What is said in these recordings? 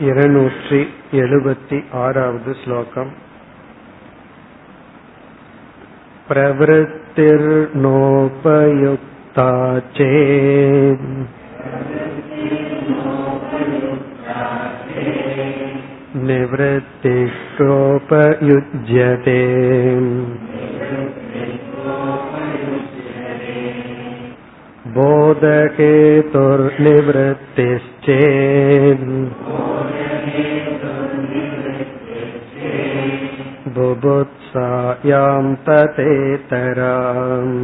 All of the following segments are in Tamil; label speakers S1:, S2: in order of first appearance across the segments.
S1: இருநூற்றி எழுபத்தி ஆறாவது ஸ்லோகம் प्रवृत्तिर्नोपयुक्ता चेत् निवृत्तिकोपयुज्यते बोधकेतुर्निवृत्तिश्चेत् बुभुत्सायां ततेतराम्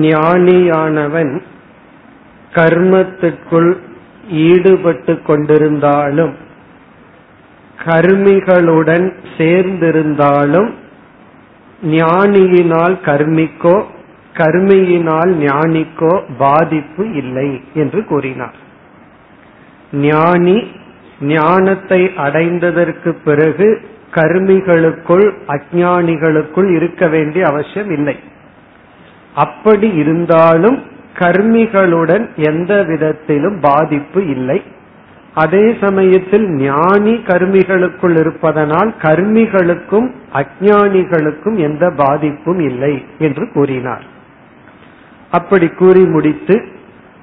S1: ஞானியானவன் கர்மத்திற்குள் ஈடுபட்டு கொண்டிருந்தாலும் கர்மிகளுடன் சேர்ந்திருந்தாலும் ஞானியினால் கர்மிக்கோ கர்மியினால் ஞானிக்கோ பாதிப்பு இல்லை என்று கூறினார். ஞானி ஞானத்தை அடைந்ததற்கு பிறகு கர்மிகளுக்குள் அஜானிகளுக்குள் இருக்க வேண்டிய அவசியம் இல்லை. அப்படி இருந்தாலும் கர்மிகளுடன் எந்த விதத்திலும் பாதிப்பு இல்லை. அதே சமயத்தில் ஞானி கர்மிகளுக்குள் இருப்பதனால் கர்மிகளுக்கும் அஜானிகளுக்கும் எந்த பாதிப்பும் இல்லை என்று கூறினார். அப்படி கூறி முடித்து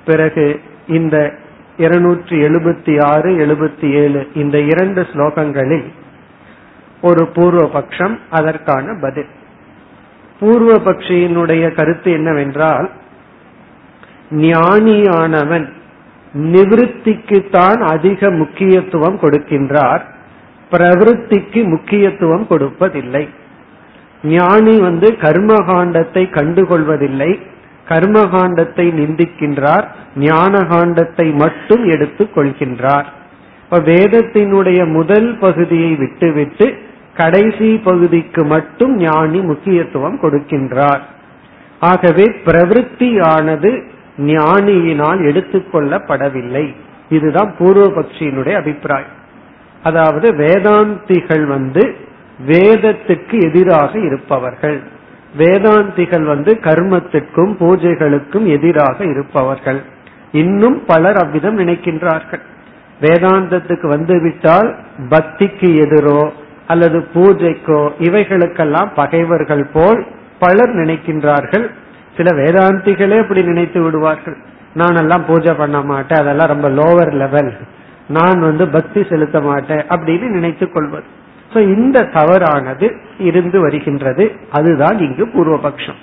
S1: பிறகு இந்த இருநூற்றி எழுபத்தி ஆறு எழுபத்தி ஏழு இந்த இரண்டு ஸ்லோகங்களில் ஒரு பூர்வ பட்சம் அதற்கான பதில். பூர்வ பக்ஷியினுடைய கருத்து என்னவென்றால் ஞானியானவன் நிவிருத்திக்குத்தான் அதிக முக்கியத்துவம் கொடுக்கின்றார். பிரவருத்திக்கு முக்கியத்துவம் கொடுப்பதில்லை. ஞானி வந்து கர்மகாண்டத்தை கண்டுகொள்வதில்லை. கர்மகாண்டத்தை நிந்திக்கின்றார். ஞானகாண்டத்தை மட்டும் எடுத்துக் கொள்கின்றார். இப்ப வேதத்தினுடைய முதல் பகுதியை விட்டுவிட்டு கடைசி பகுதிக்கு மட்டும் ஞானி முக்கியத்துவம் கொடுக்கின்றார். ஆகவே பிரவருத்தியானது ஞானியினால் எடுத்துக்கொள்ளப்படவில்லை. இதுதான் பூர்வபக்ஷியினுடைய அபிப்பிராயம். அதாவது வேதாந்திகள் வந்து வேதத்துக்கு எதிராக இருப்பவர்கள். வேதாந்திகள் வந்து கர்மத்திற்கும் பூஜைகளுக்கும் எதிராக இருப்பவர்கள். இன்னும் பலர் அவ்விதம் நினைக்கின்றார்கள். வேதாந்தத்துக்கு வந்துவிட்டால் பக்திக்கு எதிரோ அல்லது பூஜைக்கோ இவைகளுக்கெல்லாம் பகைவர்கள் போல் பலர் நினைக்கின்றார்கள். சில வேதாந்திகளே அப்படி நினைத்து விடுவார்கள். நான் எல்லாம் பூஜை பண்ண மாட்டேன் அதெல்லாம் ரொம்ப லோவர் லெவல் நான் வந்து பக்தி செலுத்த மாட்டேன் அப்படின்னு நினைத்து கொள்வது. சோ இந்த தவறானது இருந்து வருகின்றது. அதுதான் இங்கு பூர்வபக்ஷம்.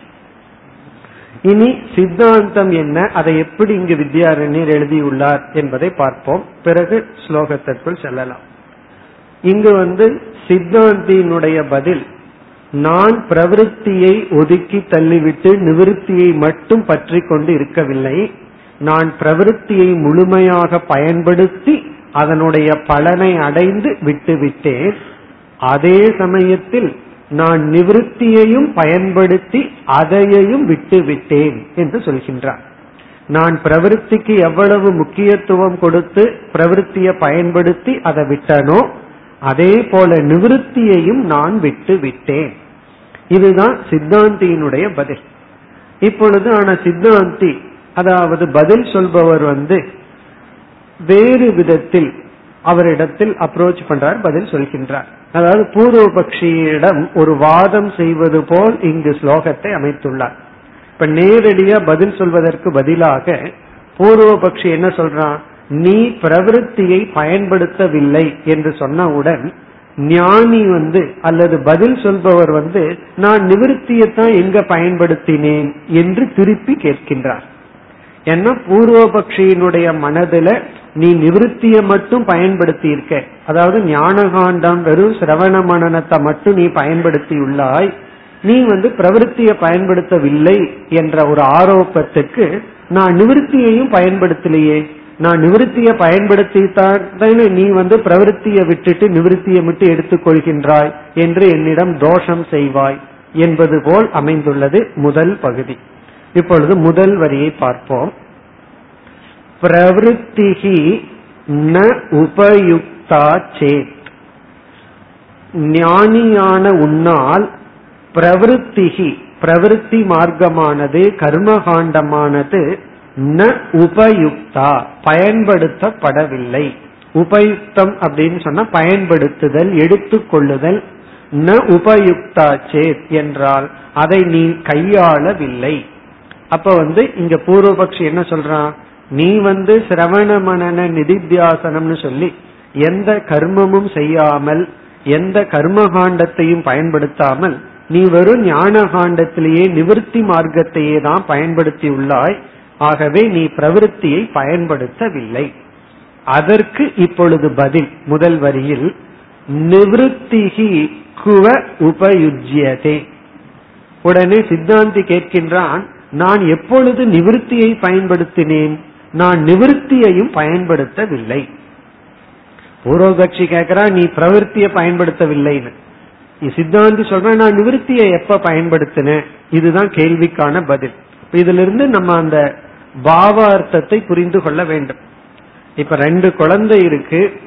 S1: இனி சித்தாந்தம் என்ன? அதை எப்படி இங்கு வித்யாரண்யர் எழுதியுள்ளார் என்பதை பார்ப்போம். பிறகு ஸ்லோகத்திற்குள் செல்லலாம். இங்கு வந்து சித்தாந்தியினுடைய பதில் நான் பிரவருத்தியை ஒதுக்கி தள்ளிவிட்டு நிவிருத்தியை மட்டும் பற்றி கொண்டு இருக்கவில்லை. நான் பிரவருத்தியை முழுமையாக பயன்படுத்தி அதனுடைய பலனை அடைந்து விட்டுவிட்டேன். அதே சமயத்தில் நான் நிவிருத்தியையும் பயன்படுத்தி அதையையும் விட்டுவிட்டேன் என்று சொல்கின்றார். நான் பிரவருத்திக்கு எவ்வளவு முக்கியத்துவம் கொடுத்து பிரவருத்தியை பயன்படுத்தி அதை விட்டனோ அதே போல நிவிருத்தியையும் நான் விட்டு விட்டேன். இதுதான் சித்தாந்தியினுடைய பதில். இப்பொழுது ஆனா சித்தாந்தி அதாவது பதில் சொல்பவர் வந்து வேறு விதத்தில் அவரிடத்தில் அப்ரோச் பண்றார் பதில் சொல்கின்றார். அதாவது பூர்வ பக்ஷியிடம் ஒரு வாதம் செய்வது போல் இங்கு ஸ்லோகத்தை அமைத்துள்ளார். இப்ப நேரடியா பதில் சொல்வதற்கு பதிலாக பூர்வ பக்ஷி என்ன சொல்றான்? நீ பிரவருத்தியை பயன்படுத்தவில்லை என்று சொன்னவுடன் ஞானி வந்து அல்லது பதில் சொல்பவர் வந்து நான் நிவிருத்தியத்தான் எங்க பயன்படுத்தினேன் என்று திருப்பி கேட்கின்றார். ஏன்னா பூர்வபக்ஷியினுடைய மனதுல நீ நிவிருத்திய மட்டும் பயன்படுத்தி இருக்க அதாவது ஞானகாண்டம் வெறும் சிரவண மனநத்தை மட்டும் நீ பயன்படுத்தியுள்ளாய். நீ வந்து பிரவருத்தியை பயன்படுத்தவில்லை என்ற ஒரு ஆரோப்பத்துக்கு நான் நிவிருத்தியையும் பயன்படுத்தலையே. நான் நிவிருத்திய பயன்படுத்தித்தான் நீ வந்து பிரவருத்தியை விட்டுட்டு நிவிருத்தியை மட்டும் எடுத்துக்கொள்கின்றாய் என்று என்னிடம் தோஷம் செய்வாய் என்பது போல் அமைந்துள்ளது முதல் பகுதி. இப்பொழுது முதல் வரியை பார்ப்போம். பிரவருத்திகி ந உபயுக்தா சேத். ஞானியான உன்னால் பிரவருத்திகி பிரவருத்தி மார்க்கமானது கர்மகாண்டமானது ந உபயுக்தா பயன்படுத்தப்படவில்லை. உபயுக்தம் அப்படின்னு சொன்னா பயன்படுத்துதல் எடுத்துக்கொள்ளுதல். ந உபயுக்தா சேத் என்றால் அதை நீ கையாளவில்லை. அப்ப வந்து இங்க பூர்வபக்ஷி என்ன சொல்றான்? நீ வந்து சிரவண மனன நிதித்தியாசனம்னு சொல்லி எந்த கர்மமும் செய்யாமல் எந்த கர்மகாண்டத்தையும் பயன்படுத்தாமல் நீ வெறும் ஞான காண்டத்திலேயே நிவர்த்தி மார்க்கத்தையே தான் பயன்படுத்தி உள்ளாய். ஆகவே நீ பிரவருத்தியை பயன்படுத்தவில்லை. அதற்கு இப்பொழுது பதில். முதல் வரியில் நிவத்திகி குவ உபயுஜ்யதே. உடனே சித்தாந்தி கேட்கின்றான் நான் எப்பொழுது நிவிருத்தியை பயன்படுத்தினேன்? நான் நிவிருத்தியையும் பயன்படுத்தவில்லை. பூர்வகட்சி கேட்கிறா நீ பிரவருத்தியை பயன்படுத்தவில்லைன்னு. சித்தாந்தி சொல்றேன் நான் நிவிருத்தியை எப்ப பயன்படுத்தினேன்? இதுதான் கேள்விக்கான பதில். இதுல இருந்து நம்ம அந்த பாவார்த்தத்தை புரிந்து கொள்ள வேண்டும். இப்ப ரெண்டு குழந்தை இருக்கு.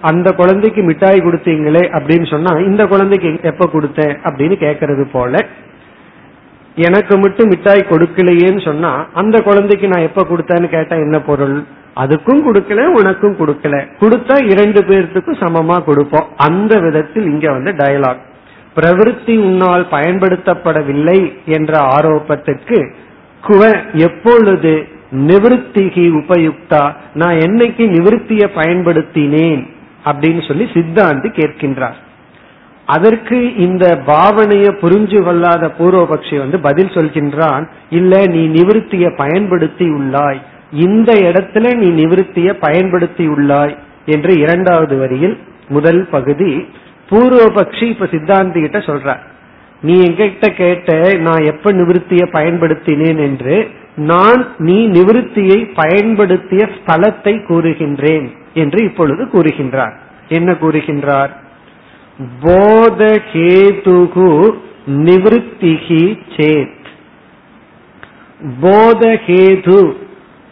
S1: அந்த குழந்தைக்கு மிட்டாய் கொடுத்தீங்களே அப்படின்னு சொன்னா இந்த குழந்தைக்கு எப்ப கொடுத்தேன் அப்படின்னு கேக்குறது போல எனக்கு மட்டும் மிட்டாய் கொடுக்கலையேன்னு சொன்னா அந்த குழந்தைக்கு நான் எப்ப கொடுத்தேன்னு கேட்டா என்ன பொருள்? அதுக்கும் கொடுக்கல உனக்கும் கொடுக்கல. கொடுத்தா இரண்டு பேர்த்துக்கும் சமமா கொடுப்போம். அந்த விதத்தில் இங்க வந்து டயலாக் பிரவருத்தி உன்னால் பயன்படுத்தப்படவில்லை என்ற ஆரோப்பத்துக்கு குவ எப்பொழுது நிவர்த்திகி உபயுக்தா. நான் என்னைக்கு நிவர்த்திய பயன்படுத்தினேன் அப்படின்னு சொல்லி சித்தாந்தி கேட்கின்றார். அதற்கு இந்த பாவனைய புரிஞ்சு கொள்ளாத பூர்வபக்ஷி வந்து பதில் சொல்கின்றான் இல்ல நீ நிவிருத்திய பயன்படுத்தி உள்ளாய். இந்த இடத்துல நீ நிவிருத்திய பயன்படுத்தி உள்ளாய். என்று இரண்டாவது வரியில் முதல் பகுதி பூர்வபக்ஷி இப்ப சித்தாந்தி கிட்ட சொல்ற நீ எங்கிட்ட கேட்ட நான் எப்ப நிவிருத்திய பயன்படுத்தினேன் என்று நான் நீ நிவிருத்தியை பயன்படுத்திய ஸ்தலத்தை கூறுகின்றேன் என்று இப்பொழுது கூறுகின்றார். என்ன கூறுகின்றார்? போதகேதுகு நிவத்திகி சேத். போதகேது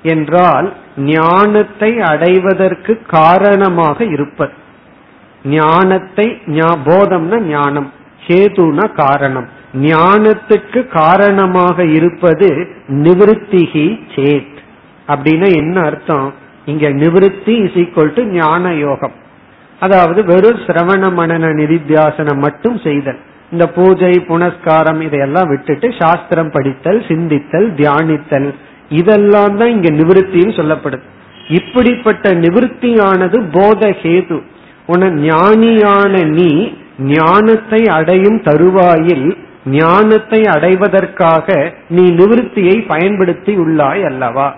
S1: என்றால் ஞானத்தை அடைவதற்கு காரணமாக இருப்பது. ஞானத்தை போதம்னா ஞானம். ஹேதுனா காரணம். ஞானத்துக்கு காரணமாக இருப்பது நிவிருத்திகி சேத். அப்படின்னா என்ன அர்த்தம்? இங்க நிவிருத்தி இஸ் ஈக்வல் டு ஞான யோகம் அதாவது வெறும் சிரவண மனன நிதித்தியாசனம் மட்டும் செய்தல். இந்த பூஜை புனஸ்காரம் இதையெல்லாம் விட்டுட்டு சாஸ்திரம் படித்தல் சிந்தித்தல் தியானித்தல் இதெல்லாம் தான் இங்க நிவிருத்தின்னு சொல்லப்படுது. இப்படிப்பட்ட நிவிருத்தியானது போத ஹேது. உன ஞானியான நீ ஞானத்தை அடையும் தருவாயில் ஞானத்தை அடைவதற்காக நீ நிவிருத்தியை பயன்படுத்தி உள்ளாய் அல்லவா?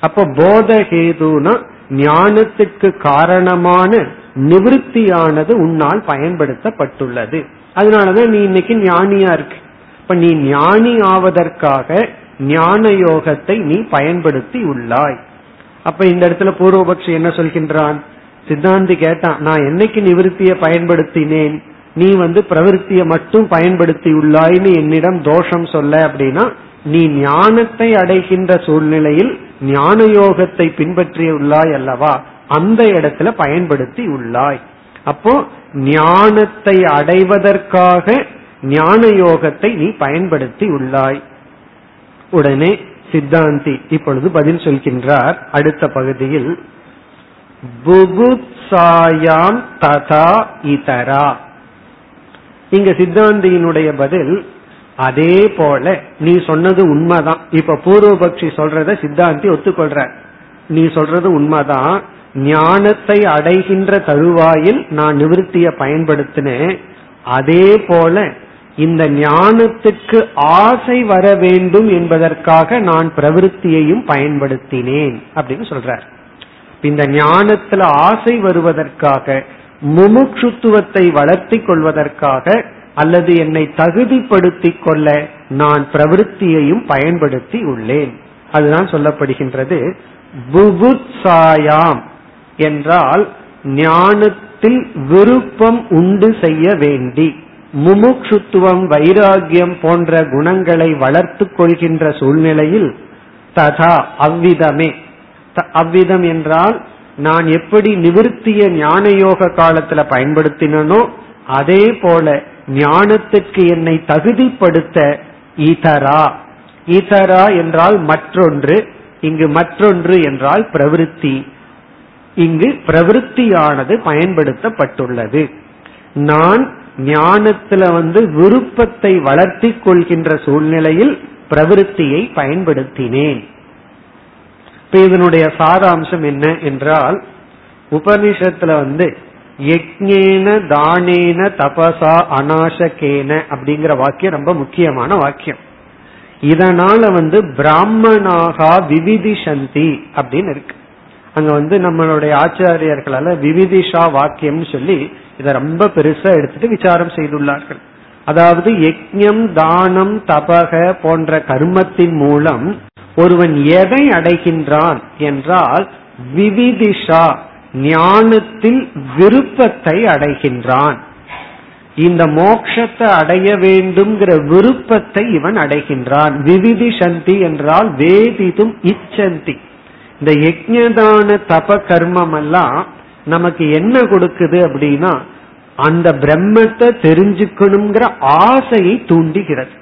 S1: அப்ப போதகேதுனா ஞானத்துக்கு காரணமான நிவிருத்தியானது உன்னால் பயன்படுத்தப்பட்டுள்ளது. அதனாலதான் நீ இன்னைக்கு ஞானியா இருக்கு. இப்ப நீ ஞானி ஆவதற்காக ஞான யோகத்தை நீ பயன்படுத்தி உள்ளாய். அப்ப இந்த இடத்துல பூர்வபக்ஷி என்ன சொல்கின்றான்? சித்தாந்தி கேட்டான் நான் என்னைக்கு நிவிருத்தியை பயன்படுத்தினேன்? நீ வந்து பிரவருத்தியை மட்டும் பயன்படுத்தி உள்ளாய்னு என்னிடம் தோஷம் சொல்ல அப்படின்னா நீ ஞானத்தை அடைகின்ற சூழ்நிலையில் ஞான யோகத்தை பின்பற்றியுள்ளாய் அல்லவா? அந்த இடத்துல பயன்படுத்தி உள்ளாய் அப்போ ஞானத்தை அடைவதற்காக ஞான யோகத்தை நீ பயன்படுத்தி உள்ளாய் உடனே சித்தாந்தி இப்பொழுது பதில் சொல்கின்றார். அடுத்த பகுதியில் புபுத்சாயாம் ததா இதரா. இங்க சித்தாந்தியினுடைய பதில் அதே போல நீ சொன்னது உண்மைதான். இப்ப பூர்வபக்ஷி சொல்றத சித்தாந்தி ஒத்துக்கொள்ற நீ சொல்றது உண்மைதான். ஞானத்தை அடைகின்ற தருவாயில் நான் நிவர்த்திய பயன்படுத்தினேன். அதே போல இந்த ஞானத்துக்கு ஆசை வர வேண்டும் என்பதற்காக நான் பிரவருத்தியையும் பயன்படுத்தினேன் அப்படின்னு சொல்றார். இந்த ஞானத்துல ஆசை வருவதற்காக முமுட்சுத்துவத்தை வளர்த்தி கொள்வதற்காக அல்லது என்னை தகுதிப்படுத்திக் கொள்ள நான் பிரவருத்தியையும் பயன்படுத்தி உள்ளேன். அதுதான் சொல்லப்படுகின்றது. புபுத்சாயாம் என்றால் ஞானத்தில் விருப்பம் உண்டு செய்ய வேண்டி. முமுட்சுத்துவம் வைராகியம் போன்ற குணங்களை வளர்த்து கொள்கின்ற சூழ்நிலையில் ததா அவ்விதமே. அவ்விதம் என்றால் நான் எப்படி நிவிருத்திய ஞான யோக காலத்துல பயன்படுத்தினோ அதே போல ஞானத்துக்கு என்னை தகுதிப்படுத்த ஈதரா. ஈதரா என்றால் மற்றொன்று இங்கு மற்றொன்று என்றால் பிரவிற்த்தி. இங்கு பிரவிற்த்தியானது பயன்படுத்தப்பட்டுள்ளது. நான் ஞானத்துல வந்து விருப்பத்தை வளர்த்தி கொள்கின்ற சூழ்நிலையில் பிரவிற்த்தியை பயன்படுத்தினேன். இப்ப இதனுடைய சாராம்சம் என்ன என்றால் உபனிஷத்துல வந்து யக்ஞேன தானேன தபசா அநாசகேன அப்படிங்கிற வாக்கியம் ரொம்ப முக்கியமான வாக்கியம். இதனால வந்து பிராமணாகா விவிதிஷந்தி அப்படின்னு இருக்கு. அங்க வந்து நம்மளுடைய ஆச்சாரியர்களால விவிதிஷா வாக்கியம்னு சொல்லி இதை ரொம்ப பெருசா எடுத்துட்டு விசாரம் செய்துள்ளார்கள். அதாவது யக்ஞம் தானம் தபக போன்ற கர்மத்தின் மூலம் ஒருவன் எதை அடைகின்றான் என்றால் விவிதிஷா ஞானத்தில் விருப்பத்தை அடைகின்றான். இந்த மோக்ஷத்தை அடைய வேண்டும்ங்கிற விருப்பத்தை இவன் அடைகின்றான். விவிதி சந்தி என்றால் வேதிதும் இச்சந்தி. இந்த யஜ்ஞதான தப கர்மம் எல்லாம் நமக்கு என்ன கொடுக்குது அப்படின்னா அந்த பிரம்மத்தை தெரிஞ்சுக்கணுங்கிற ஆசையை தூண்டுகிறது.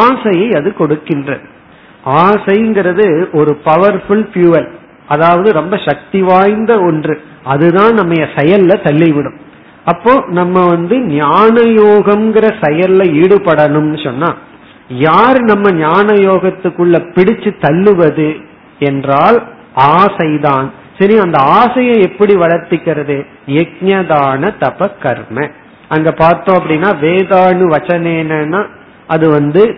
S1: ஆசையை அது கொடுக்கின்றது. ஆசைங்கிறது ஒரு பவர்ஃபுல் பியூவல் அதாவது ரொம்ப சக்தி வாய்ந்த ஒன்று. அதுதான் நம்ம செயல்ல தள்ளிவிடும். அப்போ நம்ம வந்து ஞான யோகம்ங்கிற செயல்ல ஈடுபடணும்னு சொன்னா யார் நம்ம ஞான யோகத்துக்குள்ள பிடிச்சு தள்ளுவது என்றால் ஆசைதான். சரி அந்த ஆசையை எப்படி வளர்த்திக்கிறது? யஜ்யதான தப கர்ம. அங்க பார்த்தோம் அப்படின்னா வேதானு வச்சனேனா அது வந்து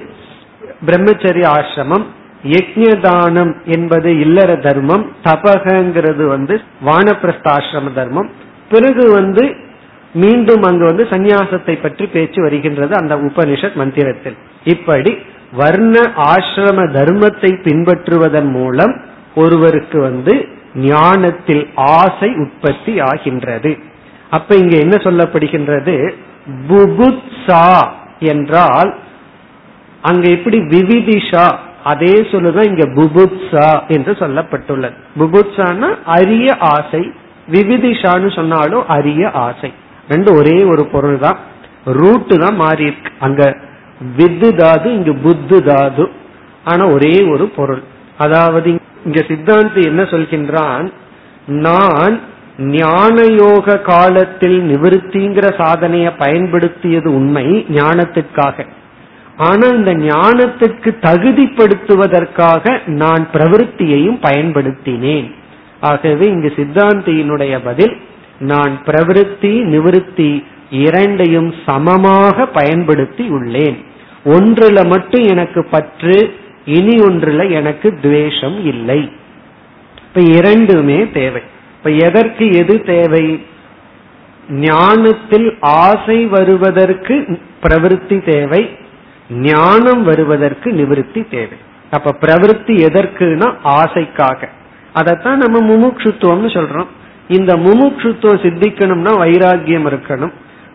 S1: பிரம்மச்சரிய ஆசிரமம் யஜ்யதானம் என்பது இல்லற தர்மம் தபகங்கிறது வந்து வானப்பிரஸ்தாசிரம தர்மம். பிறகு வந்து மீண்டும் அங்கு வந்து சந்நியாசத்தை பற்றி பேச்சு வருகின்றது அந்த உபனிஷத் மந்திரத்தில். இப்படி வர்ண ஆசிரம தர்மத்தை பின்பற்றுவதன் மூலம் ஒருவருக்கு வந்து ஞானத்தில் ஆசை உற்பத்தி ஆகின்றது. அப்ப இங்க என்ன சொல்லப்படுகின்றது? புபுத்சா என்றால் அங்க எப்படி விவிதிஷா அதே சொல்லுதான் இங்க புபுத்சா என்று சொல்லப்பட்டுள்ளது. புபுத்சான்னா அரிய ஆசை விவிதிஷான்னு சொன்னாலும் அரிய ஆசை. ரெண்டு ஒரே ஒரு பொருள் தான். ரூட்டு தான் மாறி இருக்கு. அங்க வித்து தாது இங்க புத்து தாது. ஆனா ஒரே ஒரு பொருள். அதாவது இங்க சித்தாந்தி என்ன சொல்கின்றான்? நான் ஞான யோக காலத்தில் நிவிருத்திங்கிற சாதனையை பயன்படுத்தியது உண்மை ஞானத்திற்காக ஆனா இந்த ஞானத்துக்கு தகுதிப்படுத்துவதற்காக நான் பிரவருத்தியையும் பயன்படுத்தினேன். ஆகவே இங்கு சித்தாந்தியினுடைய பதில் நான் பிரவருத்தி நிவிருத்தி இரண்டையும் சமமாக பயன்படுத்தி உள்ளேன். ஒன்றுல மட்டும் எனக்கு பற்று இனி ஒன்றுல எனக்கு துவேஷம் இல்லை. இப்ப இரண்டுமே தேவை. இப்ப எதற்கு எது தேவை? ஞானத்தில் ஆசை வருவதற்கு பிரவருத்தி தேவை ஞானம் வருவதற்கு நிவிருத்தி தேவை. அப்ப பிரவருத்தி எதற்குனா ஆசைக்காக. அதைத்தான் நம்ம முமுட்சுத்துவம்னு சொல்றோம். இந்த முமுட்சுத்துவம் சித்திக்கணும்னா வைராகியம் இருக்கணும்.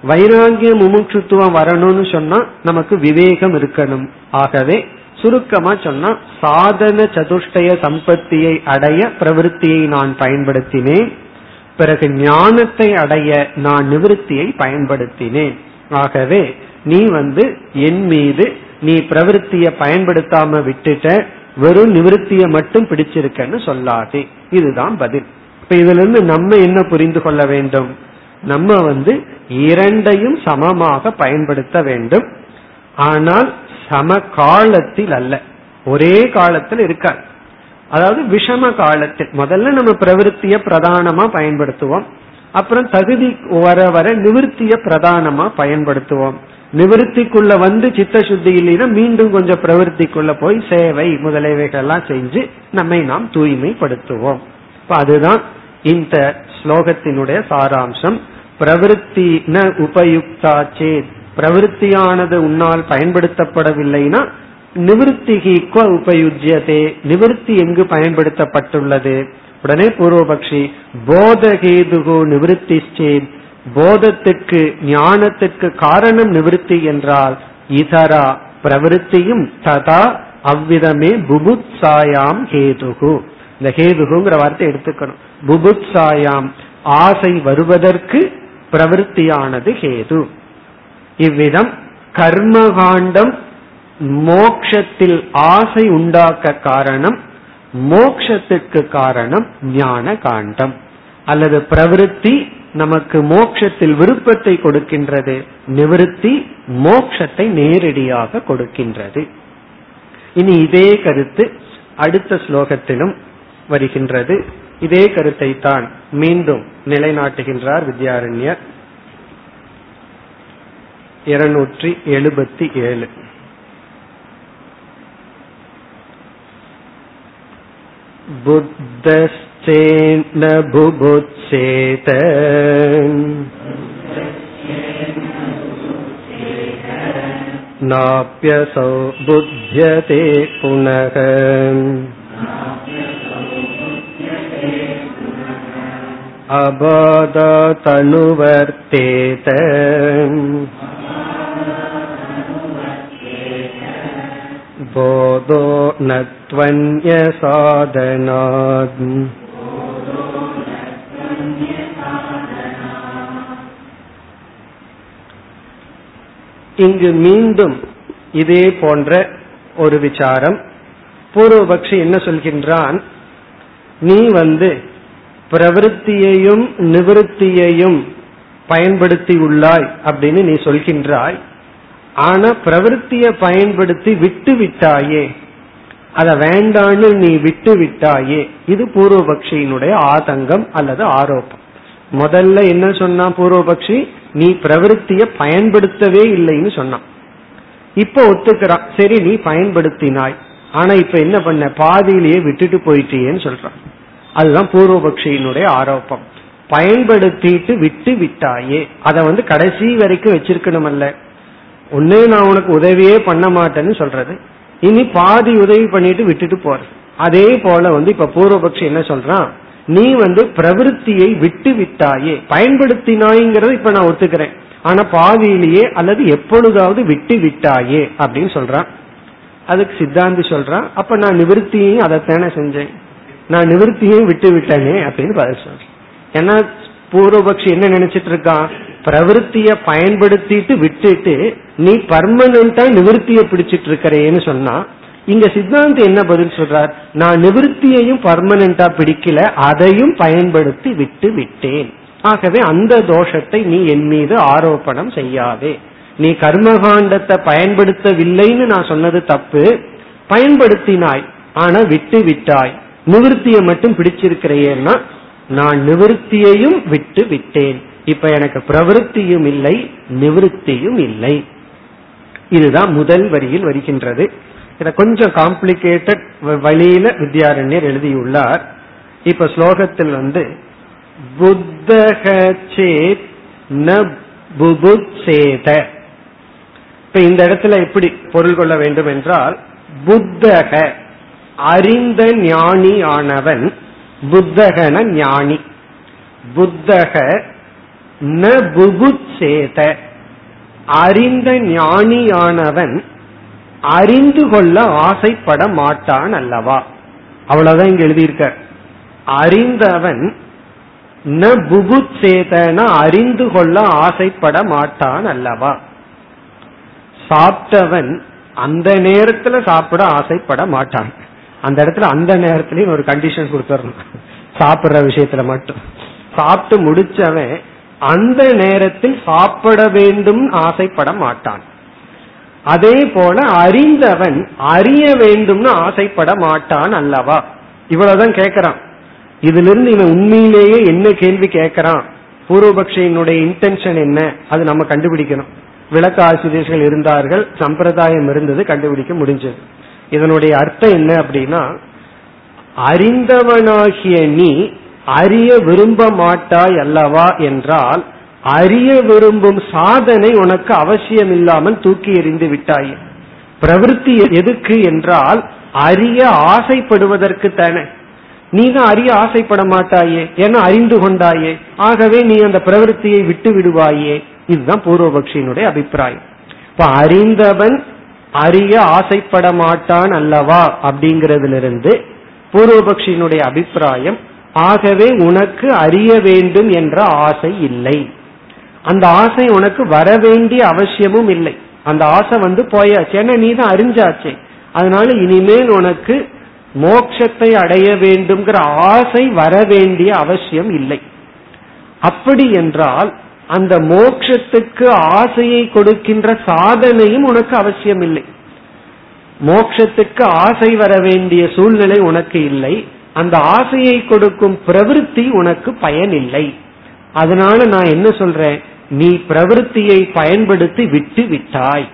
S1: வைராகிய முமுட்சுத்துவம் வரணும்னு சொன்னா நமக்கு விவேகம் இருக்கணும். ஆகவே சுருக்கமா சொன்னா சாதன சதுஷ்டய சம்பத்தியை அடைய பிரவருத்தியை நான் பயன்படுத்தினேன். பிறகு ஞானத்தை அடைய நான் நிவிருத்தியை பயன்படுத்தினேன். ஆகவே நீ வந்து என் மீது நீ பிரவருத்திய பயன்படுத்தாம விட்டுட்ட வெறும் நிவிருத்திய மட்டும் பிடிச்சிருக்கன்னு சொல்லாதே. இதுதான் பதில். இப்ப இதுல இருந்து நம்ம என்ன புரிந்து கொள்ள வேண்டும்? நம்ம வந்து இரண்டையும் சமமாக பயன்படுத்த வேண்டும். ஆனால் சம காலத்தில் அல்ல. ஒரே காலத்தில் இருக்காது அதாவது விஷம காலத்தில். முதல்ல நம்ம பிரவருத்திய பிரதானமா பயன்படுத்துவோம். அப்புறம் தகுதி வர வர நிவர்த்திய பிரதானமா பயன்படுத்துவோம். நிவர்த்திக்குள்ள வந்து சித்த சுத்தி இல்லைன்னா மீண்டும் கொஞ்சம் பிரவருத்திக்குள்ள போய் சேவை முதலியவைகள் எல்லாம் செஞ்சு நம்மை நாம் தூய்மைப்படுத்துவோம். இப்ப அதுதான் இந்த ஸ்லோகத்தினுடைய சாராம்சம். பிரவருத்தி ந உபயுக்தா சேத் பிரவருத்தியானது உன்னால் பயன்படுத்தப்படவில்லைனா நிவிருத்திகி உபயுஜ்யதே. நிவிருத்தி எங்கு பயன்படுத்தப்பட்டுள்ளது? உடனே பூர்வபக்ஷி போதகேதுகோ நிவிருத்தி சேத் போதத்துக்கு ஞானத்துக்கு காரணம் நிவிருத்தி என்றால் இதரா பிரவருத்தியும் ததா அவ்விதமே புபுத்சாயாம் ஹேதுகு. இந்த ஹேதுகுங்கிற வார்த்தை எடுத்துக்கணும். புபுத்சாயாம் ஆசை வருவதற்கு பிரவருத்தியானது ஹேது. இவ்விதம் கர்மகாண்டம் மோக்ஷத்தில் ஆசை உண்டாக்க காரணம் மோக்ஷத்துக்கு காரணம் ஞான காண்டம் அல்லது பிரவருத்தி நமக்கு மோக்ஷத்தில் விருப்பத்தை கொடுக்கின்றது. நிவிருத்தி மோக்ஷத்தை நேரடியாக கொடுக்கின்றது. இனி இதே கருத்து அடுத்த ஸ்லோகத்திலும் வருகின்றது. இதே கருத்தை தான் மீண்டும் நிலைநாட்டுகின்றார் வித்யாரண்யர். இருநூற்றி எழுபத்தி ஏழு. बुद्धश्चेन्न बुभुत्सेत नाप्यसौ बुध्यते पुनः अबाधातनुवर्तेत बोधो न त्वन्यसाधनात् இங்கு மீண்டும் இதே போன்ற ஒரு விசாரம். பூர்வபக்ஷி என்ன சொல்கின்றான்? நீ வந்து பிரவருத்தியையும் நிவிருத்தியையும் பயன்படுத்தி உள்ளாய் அப்படின்னு நீ சொல்கின்றாய். ஆனா பிரவருத்திய பயன்படுத்தி விட்டு விட்டாயே அத வேண்டான்னு நீ விட்டு விட்டாயே இது பூர்வபக்ஷியினுடைய ஆதங்கம் அல்லது ஆரோப்பம் முதல்ல என்ன சொன்னா பூர்வபக்ஷி? நீ பிரவருத்திய பயன்படுத்தவே இல்லைன்னு சொன்னான். இப்ப ஒத்துக்கிறான். சரி நீ பயன்படுத்தினாய். ஆனா இப்ப என்ன பண்ண? பாதியிலேயே விட்டுட்டு போயிட்டியேன்னு சொல்றான். அதுதான் பூர்வபக்ஷியினுடைய ஆரோப்பம் பயன்படுத்திட்டு விட்டு விட்டாயே. அதை வந்து கடைசி வரைக்கும் வச்சிருக்கணும் அல்ல ஒன்னே நான் உனக்கு உதவியே பண்ண மாட்டேன்னு சொல்றது. இனி பாதி உதவி பண்ணிட்டு விட்டுட்டு போற அதே போல வந்து இப்ப பூர்வபக்ஷி என்ன சொல்றான்? நீ வந்து பிரவருத்தியை விட்டு விட்டாயே பயன்படுத்தினாய்ங்கிறத இப்ப நான் ஒத்துக்கிறேன். ஆனா பாதியிலேயே அல்லது எப்பொழுதாவது விட்டு விட்டாயே அப்படின்னு சொல்றான். அதுக்கு சித்தாந்தி சொல்றான். அப்ப நான் நிவர்த்தியையும் அதைத்தானே செஞ்சேன். நான் நிவர்த்தியையும் விட்டு விட்டேனே அப்படின்னு பதில் சொல்றேன். ஏன்னா பூர்வபக்ஷி என்ன நினைச்சிட்டு இருக்கான்? பிரவருத்திய பயன்படுத்திட்டு விட்டுட்டு நீ பர்மனண்டா நிவர்த்திய பிடிச்சிட்டு இருக்கிறேன்னு சொன்னா இங்க சித்தாந்தம் என்ன பதில் சொல்றார்? நான் நிவர்த்தியையும் பர்மனண்டா பிடிக்கல அதையும் பயன்படுத்தி விட்டு விட்டேன். ஆகவே அந்த தோஷத்தை நீ என் மீது ஆரோப்பணம் செய்யாதே. நீ கர்மகாண்டத்தை பயன்படுத்தவில்லைன்னு நான் சொன்னது தப்பு. பயன்படுத்தினாய் ஆனா விட்டு விட்டாய். நிவர்த்தியை மட்டும் பிடிச்சிருக்கிறேன்னா நான் நிவர்த்தியையும் விட்டு விட்டேன். இப்ப எனக்கு பிரவருத்தியும் இல்லை நிவர்த்தியும் இல்லை. இதுதான் முதல் வரியில் வருகின்றது. இத கொஞ்சம் காம்ப்ளிகேட்டட் வழியில வித்யாரண்யர் எழுதியுள்ளார். இப்ப ஸ்லோகத்தில் வந்து புத்தக சேத் ந புபுத்சேத. இப்ப இந்த இடத்துல எப்படி பொருள் கொள்ள வேண்டும் என்றால் புத்தக அறிந்த ஞானி ஆனவன் புத்தகன ஞானி. புத்தக ந புபுத்சேத. அறிந்த ஞானியானவன் அறிந்து கொள்ள ஆசைப்பட மாட்டான் அல்லவா? அவ்வளவுதான் இங்க எழுதியிருக்க அறிந்தவன் ந புபுத்சேதன அறிந்து கொள்ள ஆசைப்பட மாட்டான் அல்லவா? சாப்பிட்டவன் அந்த நேரத்துல சாப்பிட ஆசைப்பட மாட்டான். அந்த இடத்துல அந்த நேரத்திலயும் ஒரு கண்டிஷன் கொடுத்துடணும் சாப்பிடுற விஷயத்துல மட்டும். சாப்பிட்டு முடிச்சவன் அந்த நேரத்தில் சாப்பிட வேண்டும் ஆசைப்பட மாட்டான். அதே போல அறிந்தவன் அறிய வேண்டும்னு ஆசைப்பட மாட்டான் அல்லவா? இவ்வளவுதான் கேட்கறான் இதுல இருந்து இவன் உண்மையிலேயே என்ன கேள்வி கேட்கறான் பூர்வபக்ஷியினுடைய இன்டென்ஷன் என்ன? அது நம்ம கண்டுபிடிக்கணும். விளக்க ஆசிரியர்கள் இருந்தார்கள் சம்பிரதாயம் இருந்தது கண்டுபிடிக்க முடிஞ்சது. இதனுடைய அர்த்தம் என்ன அப்படின்னா அறிந்தவனாகிய நீ அறிய விரும்ப மாட்டாய் அல்லவா என்றால் அறிய விரும்பும் சாதனை உனக்கு அவசியம் இல்லாமல் தூக்கி எறிந்து விட்டாய். பிரவருத்தி எதுக்கு என்றால் அறிய ஆசைப்படுவதற்கு தானே. நீ தான் அறிய ஆசைப்பட மாட்டாயே என அறிந்து கொண்டாயே. ஆகவே நீ அந்த பிரவருத்தியை விட்டு விடுவாயே. இதுதான் பூர்வபக்ஷியினுடைய அபிப்பிராயம். இப்ப அறிந்தவன் அறிய ஆசைப்பட மாட்டான் அல்லவா அப்படிங்கறதிலிருந்து பூர்வபக்ஷியினுடைய அபிப்பிராயம் ஆகவே உனக்கு அறிய வேண்டும் என்ற ஆசை இல்லை. அந்த ஆசை உனக்கு வர வேண்டிய அவசியமும் இல்லை. அந்த ஆசை வந்து போயாச்சு. ஏன்னா நீ தான் அறிஞ்சாச்சே. அதனால இனிமேல் உனக்கு மோட்சத்தை அடைய வேண்டும்ங்கிற ஆசை வர வேண்டிய அவசியம் இல்லை. அப்படி என்றால் அந்த மோக்ஷத்துக்கு ஆசையை கொடுக்கின்ற சாதனையும் உனக்கு அவசியம் இல்லை. மோக்ஷத்துக்கு ஆசை வர வேண்டிய சூழ்நிலை உனக்கு இல்லை. அந்த ஆசையை கொடுக்கும் பிரவிற்த்தி உனக்கு பயன் இல்லை அதனால நான் என்ன சொல்றேன்? நீ பிரவருத்தியை பயன்படுத்தி விட்டு விட்டாய்.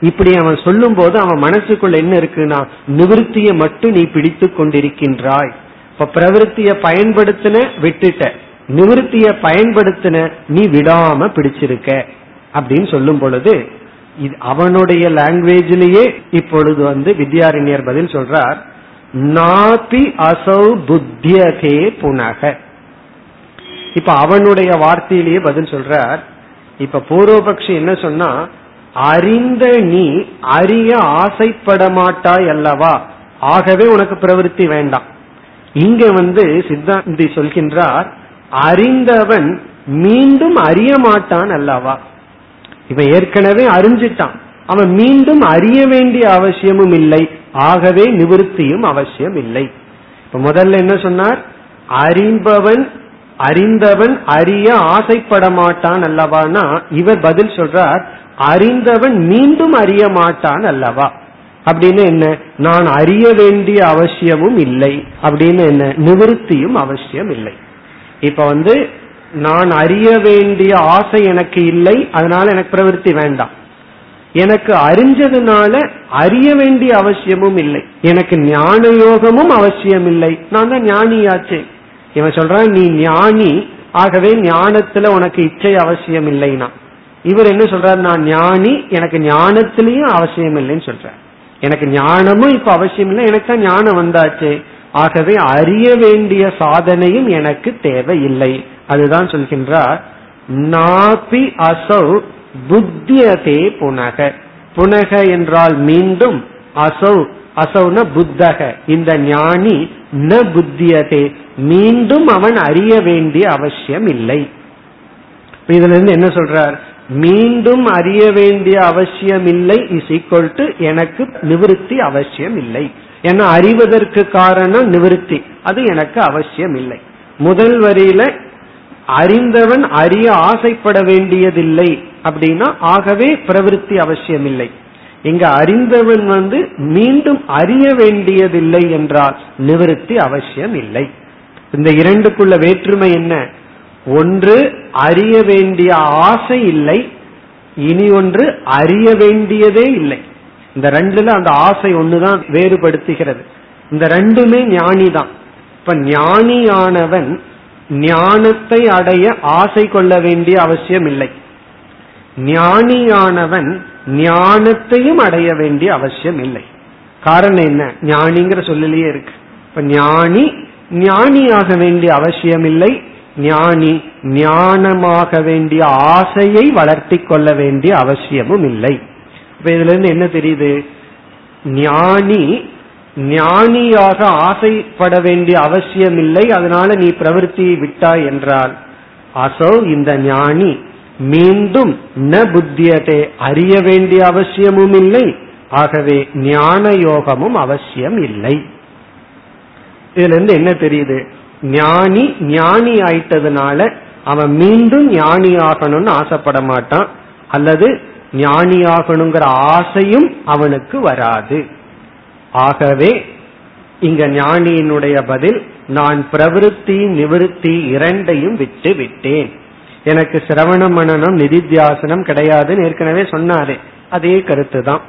S1: இப்படி அவன் சொல்லும் போது அவன் மனசுக்குள்ள என்ன இருக்குன்னா நிவிருத்தியை மட்டும் நீ பிடித்து கொண்டிருக்கின்றாய். இப்ப பிரவருத்திய பயன்படுத்தின விட்டுட்ட. நிவர்த்திய பயன்படுத்தின நீ விடாம பிடிச்சிருக்க. அப்படின்னு சொல்லும் பொழுது இது அவனுடைய லாங்குவேஜிலேயே இப்பொழுது வந்து வித்யாரண்யர் பதில் சொல்றார் நாபி அசௌ புத்தியதே புனக. இப்ப அவனுடைய வார்த்தையிலேயே பதில் சொல்றார். இப்ப பூர்வபக்ஷி என்ன சொன்னா அறிந்த நீ அறிய ஆசைப்பட மாட்டாய் அல்லவா? ஆகவே உனக்கு பிரவருத்தி வேண்டாம். இங்க வந்து சித்தாந்தி சொல்கின்றார் அறிந்தவன் மீண்டும் அறிய மாட்டான் அல்லவா? இவன் ஏற்கனவே அறிஞ்சிட்டான். அவன் மீண்டும் அறிய வேண்டிய அவசியமும் இல்லை. ஆகவே நிவிருத்தியும் அவசியம் இல்லை இப்ப முதல்ல என்ன சொன்னார்? அறிபவன் அறிந்தவன் அறிய ஆசைப்பட மாட்டான் அல்லவானா? இவர் பதில் சொல்றார் அறிந்தவன் மீண்டும் அறிய மாட்டான் அல்லவா? அப்படின்னு என்ன? நான் அறிய வேண்டிய அவசியமும் இல்லை. அப்படின்னு என்ன? நிவிருத்தியும் அவசியம் இல்லை. இப்ப வந்து நான் அறிய வேண்டிய ஆசை எனக்கு இல்லை அதனால எனக்கு பிரவருத்தி வேண்டாம். எனக்கு அறிஞ்சதுனால அறிய வேண்டிய அவசியமும் இல்லை. எனக்கு ஞான யோகமும் அவசியம் இல்லை நான் தான் ஞானியாச்சே. இவன் சொல்றான் நீ ஞானி. ஆகவே ஞானத்துல உனக்கு இச்சை அவசியம் இல்லைனா இவர் என்ன சொல்றாரு? நான் ஞானி. எனக்கு ஞானத்திலையும் அவசியம் இல்லைன்னு சொல்றார். எனக்கு ஞானமும் இப்ப அவசியம் இல்லை எனக்கு தான் ஞானம் வந்தாச்சு. ஆகவே அறிய வேண்டிய சாதனையும் எனக்கு தேவையில்லை. அதுதான் சொல்கின்றார். நாபி அசௌ புத்தியதே புனக. புனக என்றால் மீண்டும் அசௌ. அசௌன புத்தக. இந்த ஞானி ந புத்தியதே. மீண்டும் அவன் அறிய வேண்டிய அவசியம் இல்லை இதுல இருந்து என்ன சொல்றார்? மீண்டும் அறிய வேண்டிய அவசியம் இல்லை இஸ் டு எனக்கு நிவிருத்தி அவசியம் இல்லை ஏன்னா அறிவதற்கு காரணம் நிவிருத்தி. அது எனக்கு அவசியம் இல்லை முதல் வரியில அறிந்தவன் அறிய ஆசைப்பட வேண்டியதில்லை. அப்படின்னா ஆகவே பிரவிற்த்தி அவசியம் இல்லை இங்க அறிந்தவன் வந்து மீண்டும் அறிய வேண்டியதில்லை என்றால் நிவிருத்தி அவசியம் இல்லை. இந்த இரண்டுக்குள்ள வேற்றுமை என்ன? ஒன்று அறிய வேண்டிய ஆசை இல்லை இனி ஒன்று அறிய வேண்டியதே இல்லை. இந்த ரெண்டுல அந்த ஆசை ஒண்ணுதான் வேறுபடுத்துகிறது. இந்த ரெண்டுமே ஞானி தான் இப்ப ஞானியானவன் ஞானத்தை அடைய ஆசை கொள்ள வேண்டிய அவசியம் இல்லை. ஞானியானவன் ஞானத்தையும் அடைய வேண்டிய அவசியம் இல்லை. காரணம் என்ன? ஞானிங்கிற சொல்லிலேயே இருக்கு. இப்ப ஞானி ஞானியாக வேண்டிய அவசியம் இல்லை. ஞானி ஞானமாக வேண்டிய ஆசையை வளர்த்தி கொள்ள வேண்டிய அவசியமும் இல்லை. இப்ப இதுல இருந்து என்ன தெரியுது? ஞானி ஞானியாக ஆசைப்பட வேண்டிய அவசியம் இல்லை. அதனால நீ பிரவருத்தியை விட்டாய் என்றால் அசோ இந்த ஞானி. மீண்டும் ந புத்தியதே அறிய வேண்டிய அவசியமும் இல்லை. ஆகவே ஞான யோகமும் அவசியம் இல்லை. இதுல இருந்து என்ன தெரியுது? ஞானி ஞானி ஆயிட்டதுனால அவன் மீண்டும் ஞானி ஆகணும்னு ஆசைப்பட மாட்டான். அல்லது ஞானி ஆகணுங்கிற ஆசையும் அவனுக்கு வராது. ஆகவே இங்க ஞானியினுடைய பதில் நான் பிரவிருத்தி நிவிருத்தி இரண்டையும் விட்டு விட்டேன் எனக்கு சிரவண மனநம் நிதித்தியாசனம் கிடையாதுன்னு ஏற்கனவே சொன்னாரே. அதே கருத்து தான்.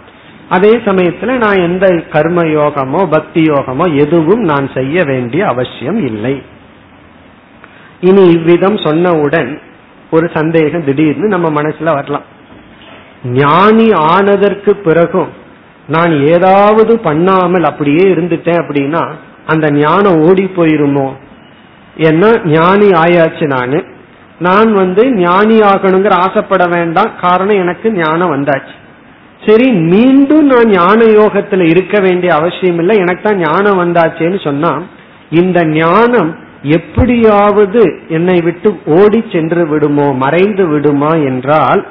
S1: அதே சமயத்துல நான் எந்த கர்ம யோகமோ பக்தி யோகமோ எதுவும் நான் செய்ய வேண்டிய அவசியம் இல்லை. இனி இவ்விதம் சொன்னவுடன் ஒரு சந்தேகம் திடீர்னு நம்ம மனசுல வரலாம். ஞானி ஆனதற்கு பிறகும் நான் ஏதாவது பண்ணாமல் அப்படியே இருந்துட்டேன் அப்படின்னா அந்த ஞானம் ஓடி போயிருமோ? ஏன்னா ஞானி ஆயாச்சு நானு. நான் வந்து ஞானி ஆகணுங்கிற ஆசைப்பட வேண்டாம். காரணம் எனக்கு ஞானம் வந்தாச்சு. சரி மீண்டும் நான் ஞான யோகத்துல இருக்க வேண்டிய அவசியம் இல்லை. எனக்கு தான் ஞானம் வந்தாச்சேன்னு சொன்னா இந்த ஞானம் எப்படியாவது என்னை விட்டு ஓடி சென்று விடுமோ மறைந்து விடுமா என்றால்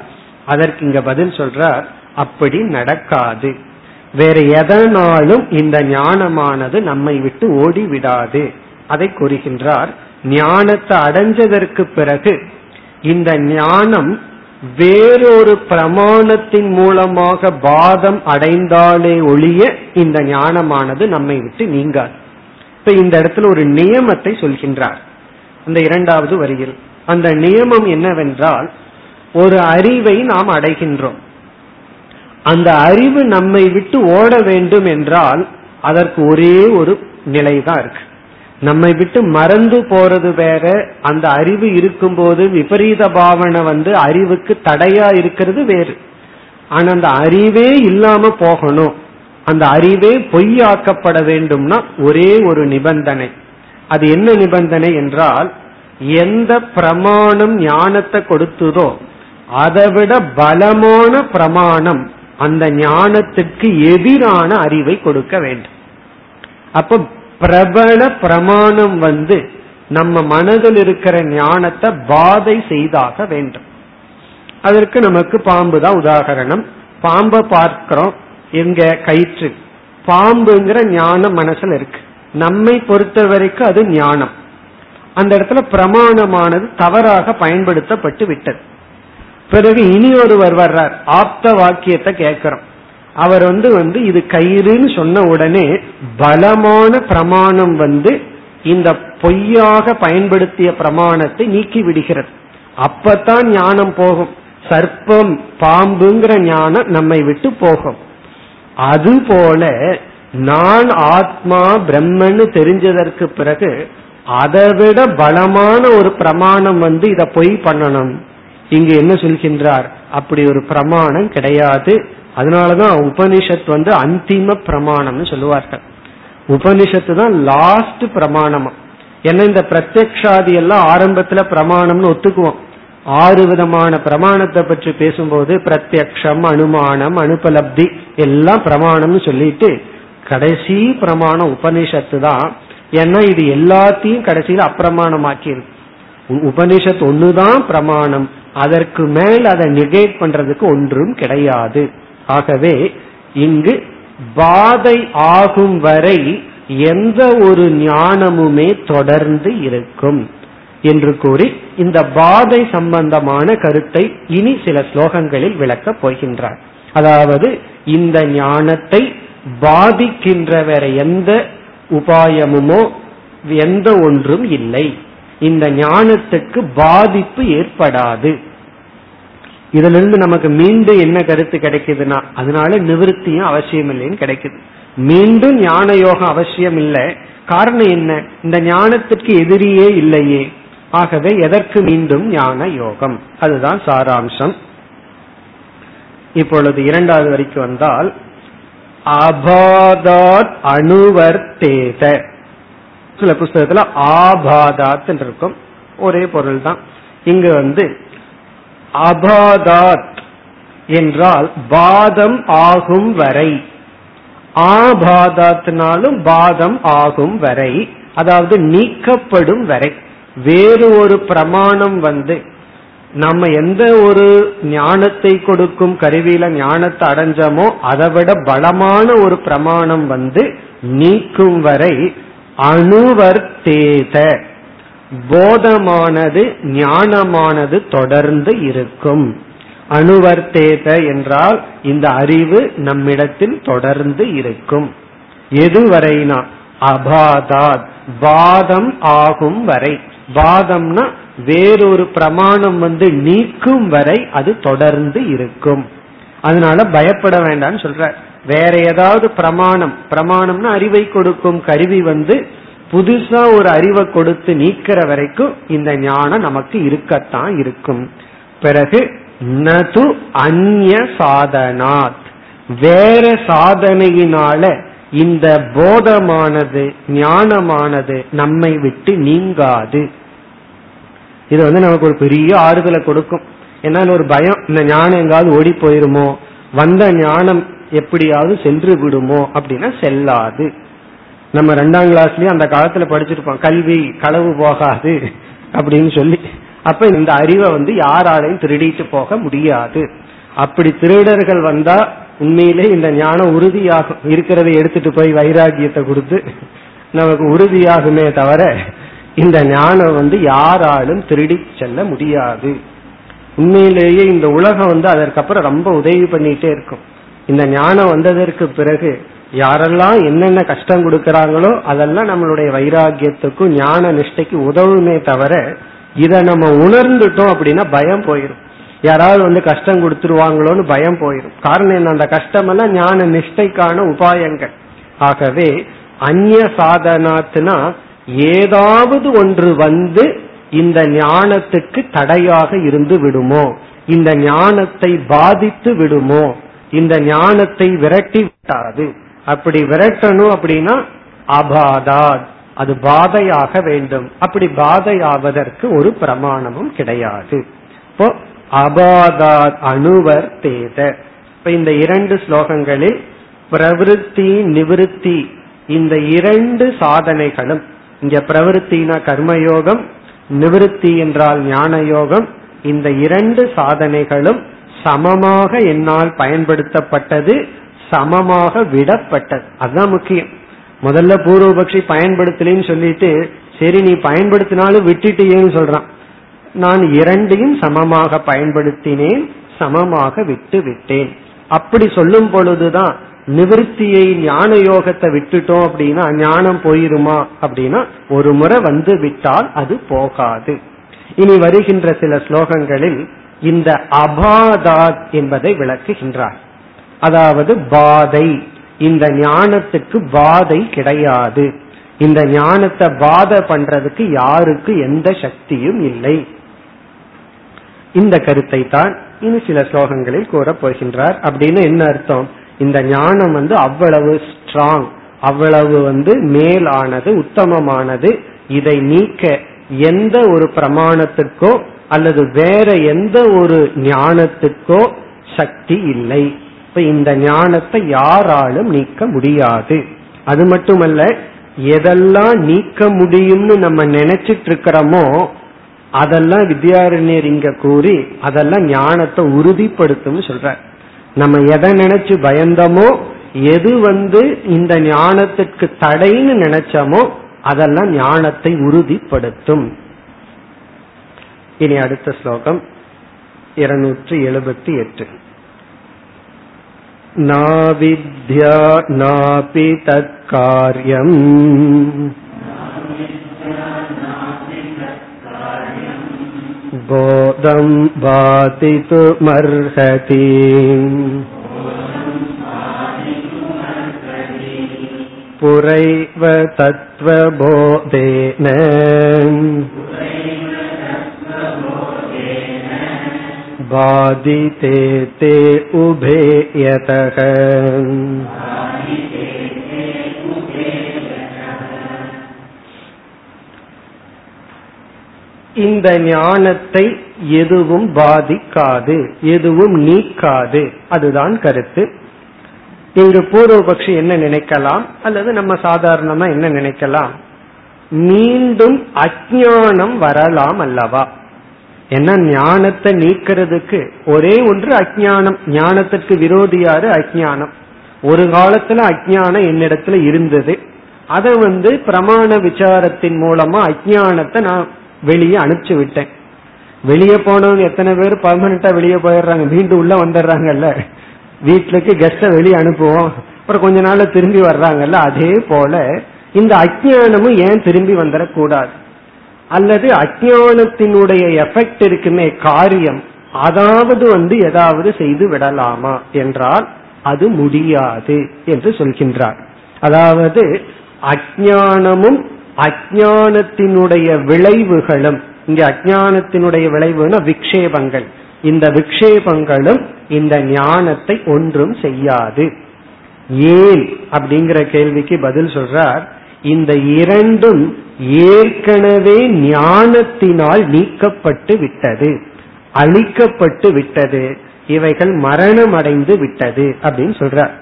S1: அதற்கு இங்க பதில் சொல்றார் அப்படி நடக்காது. வேற எதனாலும் இந்த ஞானமானது நம்மை விட்டு ஓடி விடாது அதை கூறுகின்றார் ஞானத்தை அடைஞ்சதற்கு பிறகு இந்த ஞானம் வேறொரு பிரமாணத்தின் மூலமாக பாதம் அடைந்தாலே ஒழிய இந்த ஞானமானது நம்மை விட்டு நீங்காது. இப்ப இந்த இடத்துல ஒரு நியமத்தை சொல்கின்றார். அந்த இரண்டாவது வரியில். அந்த நியமம் என்னவென்றால் ஒரு அறிவை நாம் அடைகின்றோம். அந்த அறிவு நம்மை விட்டு ஓட வேண்டும் என்றால் அதற்கு ஒரே ஒரு நிலைதான் இருக்கு. நம்மை விட்டு மறந்து போறது வேற அந்த அறிவு இருக்கும்போது விபரீத பாவனை வந்து அறிவுக்கு தடையா இருக்கிறது வேறு. ஆனா அந்த அறிவே இல்லாம போகணும். அந்த அறிவே பொய்யாக்கப்பட வேண்டும்னா ஒரே ஒரு நிபந்தனை. அது என்ன நிபந்தனை என்றால் எந்த பிரமாணம் ஞானத்தை கொடுத்ததோ அதை விட பலமான பிரமாணம் அந்த ஞானத்திற்கு எதிரான அறிவை கொடுக்க வேண்டும். அப்ப பிரபல பிரமாணம் வந்து நம்ம மனதில் இருக்கிற ஞானத்தை பாதை செய்தாக வேண்டும். அதற்கு நமக்கு பாம்பு தான் உதாகரணம் பாம்பை பார்க்கிறோம் எங்க கயிற்று. பாம்புங்கிற ஞானம் மனசுல இருக்கு. நம்மை பொறுத்த வரைக்கும் அது ஞானம். அந்த இடத்துல பிரமாணமானது தவறாக பயன்படுத்தப்பட்டு விட்டது. பிறகு இனி ஒருவர் வர்றார். ஆப்த வாக்கியத்தை கேட்கிறோம். அவர் வந்து வந்து இது கயிறுன்னு சொன்ன உடனே பலமான பிரமாணம் வந்து இந்த பொய்யாக பயன்படுத்திய பிரமாணத்தை நீக்கி விடுகிறது. அப்பத்தான் ஞானம் போகும். சர்ப்பம் பாம்புங்கிற ஞானம் நம்மை விட்டு போகும். அதுபோல நான் ஆத்மா பிரம்மன்னு தெரிஞ்சதற்கு பிறகு அதை விட பலமான ஒரு பிரமாணம் வந்து இதை பொய் பண்ணணும். இங்கு என்ன சொல்கின்றார்? அப்படி ஒரு பிரமாணம் கிடையாது. அதனாலதான் உபனிஷத் வந்து அந்திம பிரமாணம்னு சொல்லுவார்கள். உபனிஷத்து தான் லாஸ்ட் பிரமாணமா. ஏன்னா இந்த பிரத்யக்ஷாதி எல்லாம் ஆரம்பத்துல பிரமாணம்னு ஒத்துக்குவோம். ஆறு விதமான பிரமாணத்தை பற்றி பேசும்போது பிரத்யக்ஷம் அனுமானம் அனுபலப்தி எல்லாம் பிரமாணம்னு சொல்லிட்டு கடைசி பிரமாணம் உபனிஷத்து தான். ஏன்னா இது எல்லாத்தையும் கடைசியில் அப்பிரமாணமாக்கிருக்கு உபனிஷத் ஒண்ணுதான் பிரமாணம். அதற்கு மேல் அதை நெகேட் பண்றதுக்கு ஒன்றும் கிடையாது. ஆகவே இங்கு பாதை ஆகும் வரை எந்த ஒரு ஞானமுமே தொடர்ந்து இருக்கும் என்று கூறி இந்த பாதை சம்பந்தமான கருத்தை இனி சில ஸ்லோகங்களில் விளக்கப் போகின்றார். அதாவது இந்த ஞானத்தை பாதிக்கின்ற வேற எந்த உபாயமுமோ எந்த ஒன்றும் இல்லை. இந்த ஞானத்துக்கு பாதிப்பு ஏற்படாது. இதுல இருந்து நமக்கு மீண்டும் என்ன கருத்து கிடைக்குதுன்னா அதனால நிவிருத்தியும் அவசியம் இல்லைன்னு கிடைக்குது. மீண்டும் ஞான யோகம் அவசியம் இல்லை. காரணம் என்ன? இந்த ஞானத்திற்கு எதிரியே இல்லையே. ஆகவே எதற்கு மீண்டும் ஞான யோகம்? அதுதான் சாராம்சம். இப்பொழுது இரண்டாவது வரைக்கும் வந்தால் அபாதாத் அணுவர்த்தேத. சில புஸ்தகத்துல ஆபாதாத் இருக்கும். ஒரே பொருள் தான் இங்கு வந்து அபாதாத் என்றால் பாதம் ஆகும் வரை. ஆபாதாத்னாலும் பாதம் ஆகும் வரை. அதாவது நீக்கப்படும் வரை. வேறு ஒரு பிரமாணம் வந்து நம்ம எந்த ஒரு ஞானத்தை கொடுக்கும் கருவியில ஞானத்தை அடைஞ்சோமோ அதை விட பலமான ஒரு பிரமாணம் வந்து நீக்கும் வரை. அணுவர்த்தேத. போதமானது ஞானமானது தொடர்ந்து இருக்கும். அணுவர்த்தேத என்றால் இந்த அறிவு நம்மிடத்தில் தொடர்ந்து இருக்கும். எதுவரைனா அபாதாத் வாதம் ஆகும் வரை. வாதம்னா வேறொரு பிரமாணம் வந்து நீக்கும் வரை அது தொடர்ந்து இருக்கும். அதனால பயப்பட வேண்டாம்னு சொல்ற. வேற ஏதாவது பிரமாணம் பிரமாணம்னா அறிவை கொடுக்கும் கருவி வந்து புதுசா ஒரு அறிவை கொடுத்து நீக்கிற வரைக்கும் இந்த ஞானம் நமக்கு இருக்கத்தான் இருக்கும். பிறகு நது அந்நிய சாதனாத். வேற சாதனையினால இந்த போதமானது ஞானமானது நம்மை விட்டு நீங்காது. இது வந்து நமக்கு ஒரு பெரிய ஆறுதலை கொடுக்கும். என்னால் ஒரு பயம் இந்த ஞானம் எங்காவது ஓடி போயிருமோ? வந்த ஞானம் எப்படியாவது சென்று விடுமோ? அப்படின்னா செல்லாது. நம்ம ரெண்டாம் கிளாஸ்லயும் அந்த காலத்துல படிச்சிருப்போம். கல்வி களவு போகாது அப்படின்னு சொல்லி. அப்ப இந்த அறிவை வந்து யாராலையும் திருடிட்டு போக முடியாது. அப்படி திருடர்கள் வந்தா உண்மையிலே இந்த ஞானம் உறுதியாகும். இருக்கிறத எடுத்துட்டு போய் வைராகியத்தை கொடுத்து நமக்கு உறுதியாகுமே தவிர இந்த ஞானம் வந்து யாராலும் திருடி செல்ல முடியாது. உண்மையிலேயே இந்த உலகம் வந்து அதற்கப்புறம் ரொம்ப உதவி பண்ணிட்டே இருக்கும். இந்த ஞானம் வந்ததற்கு பிறகு யாரெல்லாம் என்னென்ன கஷ்டம் கொடுக்கறாங்களோ அதெல்லாம் நம்மளுடைய வைராகியத்துக்கும் ஞான நிஷ்டைக்கு உதவுமே தவிர இதை நம்ம உணர்ந்துட்டோம் அப்படின்னா பயம் போயிடும் யாராவது வந்து கஷ்டம் கொடுத்துருவாங்களோன்னு பயம் போயிடும் காரணம் என்ன? அந்த கஷ்டம் எல்லாம் ஞான நிஷ்டைக்கான உபாயங்கள். ஆகவே அந்நிய சாதனாத்துனா ஏதாவது ஒன்று வந்து இந்த ஞானத்துக்கு தடையாக இருந்து விடுமோ? இந்த ஞானத்தை பாதித்து விடுமோ? இந்த ஞானத்தை விரட்டி விட்டாது. அப்படி விரட்டணும் அப்படின்னா அபாதாத். அது பாதையாக வேண்டும். அப்படி பாதையாவதற்கு ஒரு பிரமாணமும் கிடையாது. இப்போ அபாதாத் அணுவர் தேத இப்ப இந்த இரண்டு ஸ்லோகங்களில் பிரவிருத்தி நிவிருத்தி இந்த இரண்டு சாதனைகளும் இங்க பிரவருத்தினா கர்மயோகம் நிவிருத்தி என்றால் ஞான யோகம் இந்த இரண்டு சாதனைகளும் சமமாக என்னால் பயன்படுத்தப்பட்டது சமமாக விடப்பட்டது. அதுதான் முக்கியம். முதல்ல பூர்வபக்ஷி பயன்படுத்தலன்னு சொல்லிட்டு சரி நீ பயன்படுத்தினாலும் விட்டுட்டேன்னு சொல்றான். நான் இரண்டையும் சமமாக பயன்படுத்தினேன் சமமாக விட்டு விட்டேன். அப்படி சொல்லும் பொழுதுதான் நிவர்த்தியை ஞான யோகத்தை விட்டுட்டோம் அப்படின்னா ஞானம் போயிருமா அப்படின்னா ஒரு முறை வந்து விட்டால் அது போகாது. இனி வருகின்ற சில ஸ்லோகங்களில் இந்த அபாதாத் என்பதை விளக்குகின்றார். அதாவது பாதை. இந்த ஞானத்துக்கு பாதை கிடையாது. இந்த ஞானத்தை பாதை பண்றதுக்கு யாருக்கு எந்த சக்தியும் இல்லை. இந்த கருத்தை தான் இனி சில ஸ்லோகங்களில் கூறப் போகின்றார். அப்படின்னு என்ன அர்த்தம்? இந்த ஞானம் வந்து அவ்வளவு ஸ்ட்ராங் அவ்வளவு வந்து மேலானது உத்தமமானது. இதை நீக்க எந்த ஒரு பிரமாணத்துக்கோ அல்லது வேற எந்த ஒரு ஞானத்துக்கோ சக்தி இல்லை. இப்ப இந்த ஞானத்தை யாராலும் நீக்க முடியாது. அது மட்டுமல்ல எதெல்லாம் நீக்க முடியும்னு நம்ம நினைச்சிட்டு இருக்கிறோமோ அதெல்லாம் வித்யாரண்யர் இங்க கூறி அதெல்லாம் ஞானத்தை உறுதிப்படுத்தும் சொல்ற நம்ம எதை நினைச்சு பயந்தோமோ எது வந்து இந்த ஞானத்திற்கு தடைன்னு நினைச்சோமோ அதெல்லாம் ஞானத்தை உறுதிப்படுத்தும். இனி அடுத்த ஸ்லோகம் இருநூற்றி எழுபத்தி எட்டு. नाविद्या नापि तत्कार्यम् बोधं बातितुमर्हति पुरैव तत्त्वबोधेन बाधिते ते उभे यतः இந்த ஞானத்தை எதுவும் பாதிக்காது எதுவும் நீக்காது அதுதான் கருத்து இங்கு பூர்வபக்ஷி என்ன நினைக்கலாம் அல்லது நம்ம சாதாரணமா என்ன நினைக்கலாம் மீண்டும் அஜானம் வரலாம் அல்லவா ஏன்னா ஞானத்தை நீக்கிறதுக்கு ஒரே ஒன்று அஜானம் ஞானத்திற்கு விரோதியாரு அஜானம் ஒரு காலத்துல அஜானம் என்னிடத்துல இருந்தது. அதை வந்து பிரமாண விசாரத்தின் மூலமா அஜானத்தை நான் வெளியே அனுப்பிச்சு விட்டேன். வெளியே போனவங்க எத்தனை பேர் பர்மனண்டா வெளியே போயிடுறாங்க. மீண்டும் உள்ள வந்துடுறாங்கல்ல. வீட்டுக்கு கெஸ்ட வெளியே அனுப்புவோம். அப்புறம் கொஞ்ச நாள்ல திரும்பி வர்றாங்கல்ல. அதே போல இந்த அஜானமும் ஏன் திரும்பி வந்துடக்கூடாது? அல்லது அஜானத்தினுடைய எஃபெக்ட் இருக்குமே காரியம் அதாவது வந்து ஏதாவது செய்து விடலாமா என்றால் அது முடியாது என்று சொல்கின்றார். அதாவது அஜானமும் அஜானத்தினுடைய விளைவுகளும் இங்க அஜானத்தினுடைய விளைவுனா விக்ஷேபங்கள். இந்த விக்ஷேபங்களும் இந்த ஞானத்தை ஒன்றும் செய்யாது. ஏன்? அப்படிங்கிற கேள்விக்கு பதில் சொல்றார் இந்த இரண்டும் ஏற்கனவே ஞானத்தினால் நீக்கப்பட்டு விட்டது அழிக்கப்பட்டு விட்டது. இவைகள் மரணம் அடைந்து விட்டது அப்படின்னு சொல்றார்.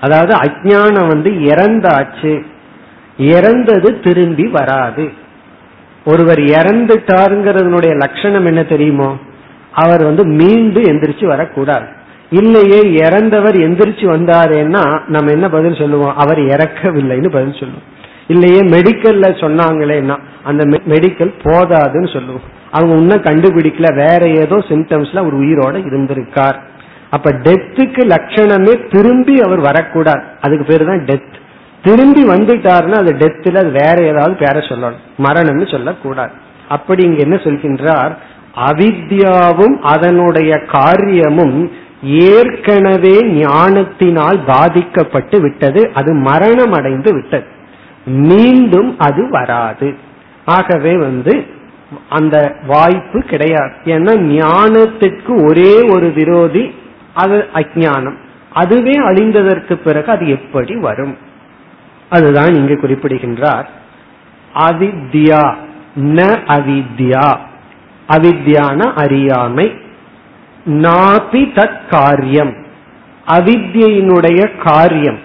S1: அதாவது அஜானம் வந்து இறந்தாச்சு. இறந்தது திரும்பி வராது. ஒருவர் இறந்துட்டாருங்கிறதுனுடைய லட்சணம் என்ன தெரியுமோ? அவர் வந்து மீண்டு எந்திரிச்சு வரக்கூடாது. இல்லையே இறந்தவர் எந்திரிச்சு வந்தாரேன்னா நம்ம என்ன பதில் சொல்லுவோம்? அவர் இறக்கவில்லைன்னு பதில் சொல்லுவோம். இல்லையே மெடிக்கல்ல சொன்னாங்களேன்னா அந்த மெடிக்கல் போதாதுன்னு சொல்லுவோம். அவங்க இன்னும் கண்டுபிடிக்கல வேற ஏதோ சிம்டம்ஸ்ல அவர் உயிரோட இருந்திருக்கார். அப்ப டெத்துக்கு லட்சணமே திரும்பி அவர் வரக்கூடாது. அதுக்கு பேரு தான் டெத் திரும்பி வந்துட்டாருன்னா அது டெத்துல அது வேற ஏதாவது பேரை சொல்லணும். மரணம்னு சொல்லக்கூடாது. அப்படி இங்க என்ன சொல்கின்றார்? அவித்யாவும் அதனுடைய காரியமும் ஏற்கனவே ஞானத்தினால் பாதிக்கப்பட்டு விட்டது அது மரணம் அடைந்து விட்டது. மீண்டும் அது வராது. ஆகவே வந்து அந்த வாய்ப்பு கிடையாது. ஏன்னா ஞானத்திற்கு ஒரே ஒரு விரோதி அது அஜானம் அதுவே அழிந்ததற்கு பிறகு அது எப்படி வரும்? அதுதான் இங்கு குறிப்பிடுகின்றார். அவித்யா ந அவித்யா. அவித்யான அறியாமை. நாபி தத் காரியம் அவித்யினுடைய காரியம்.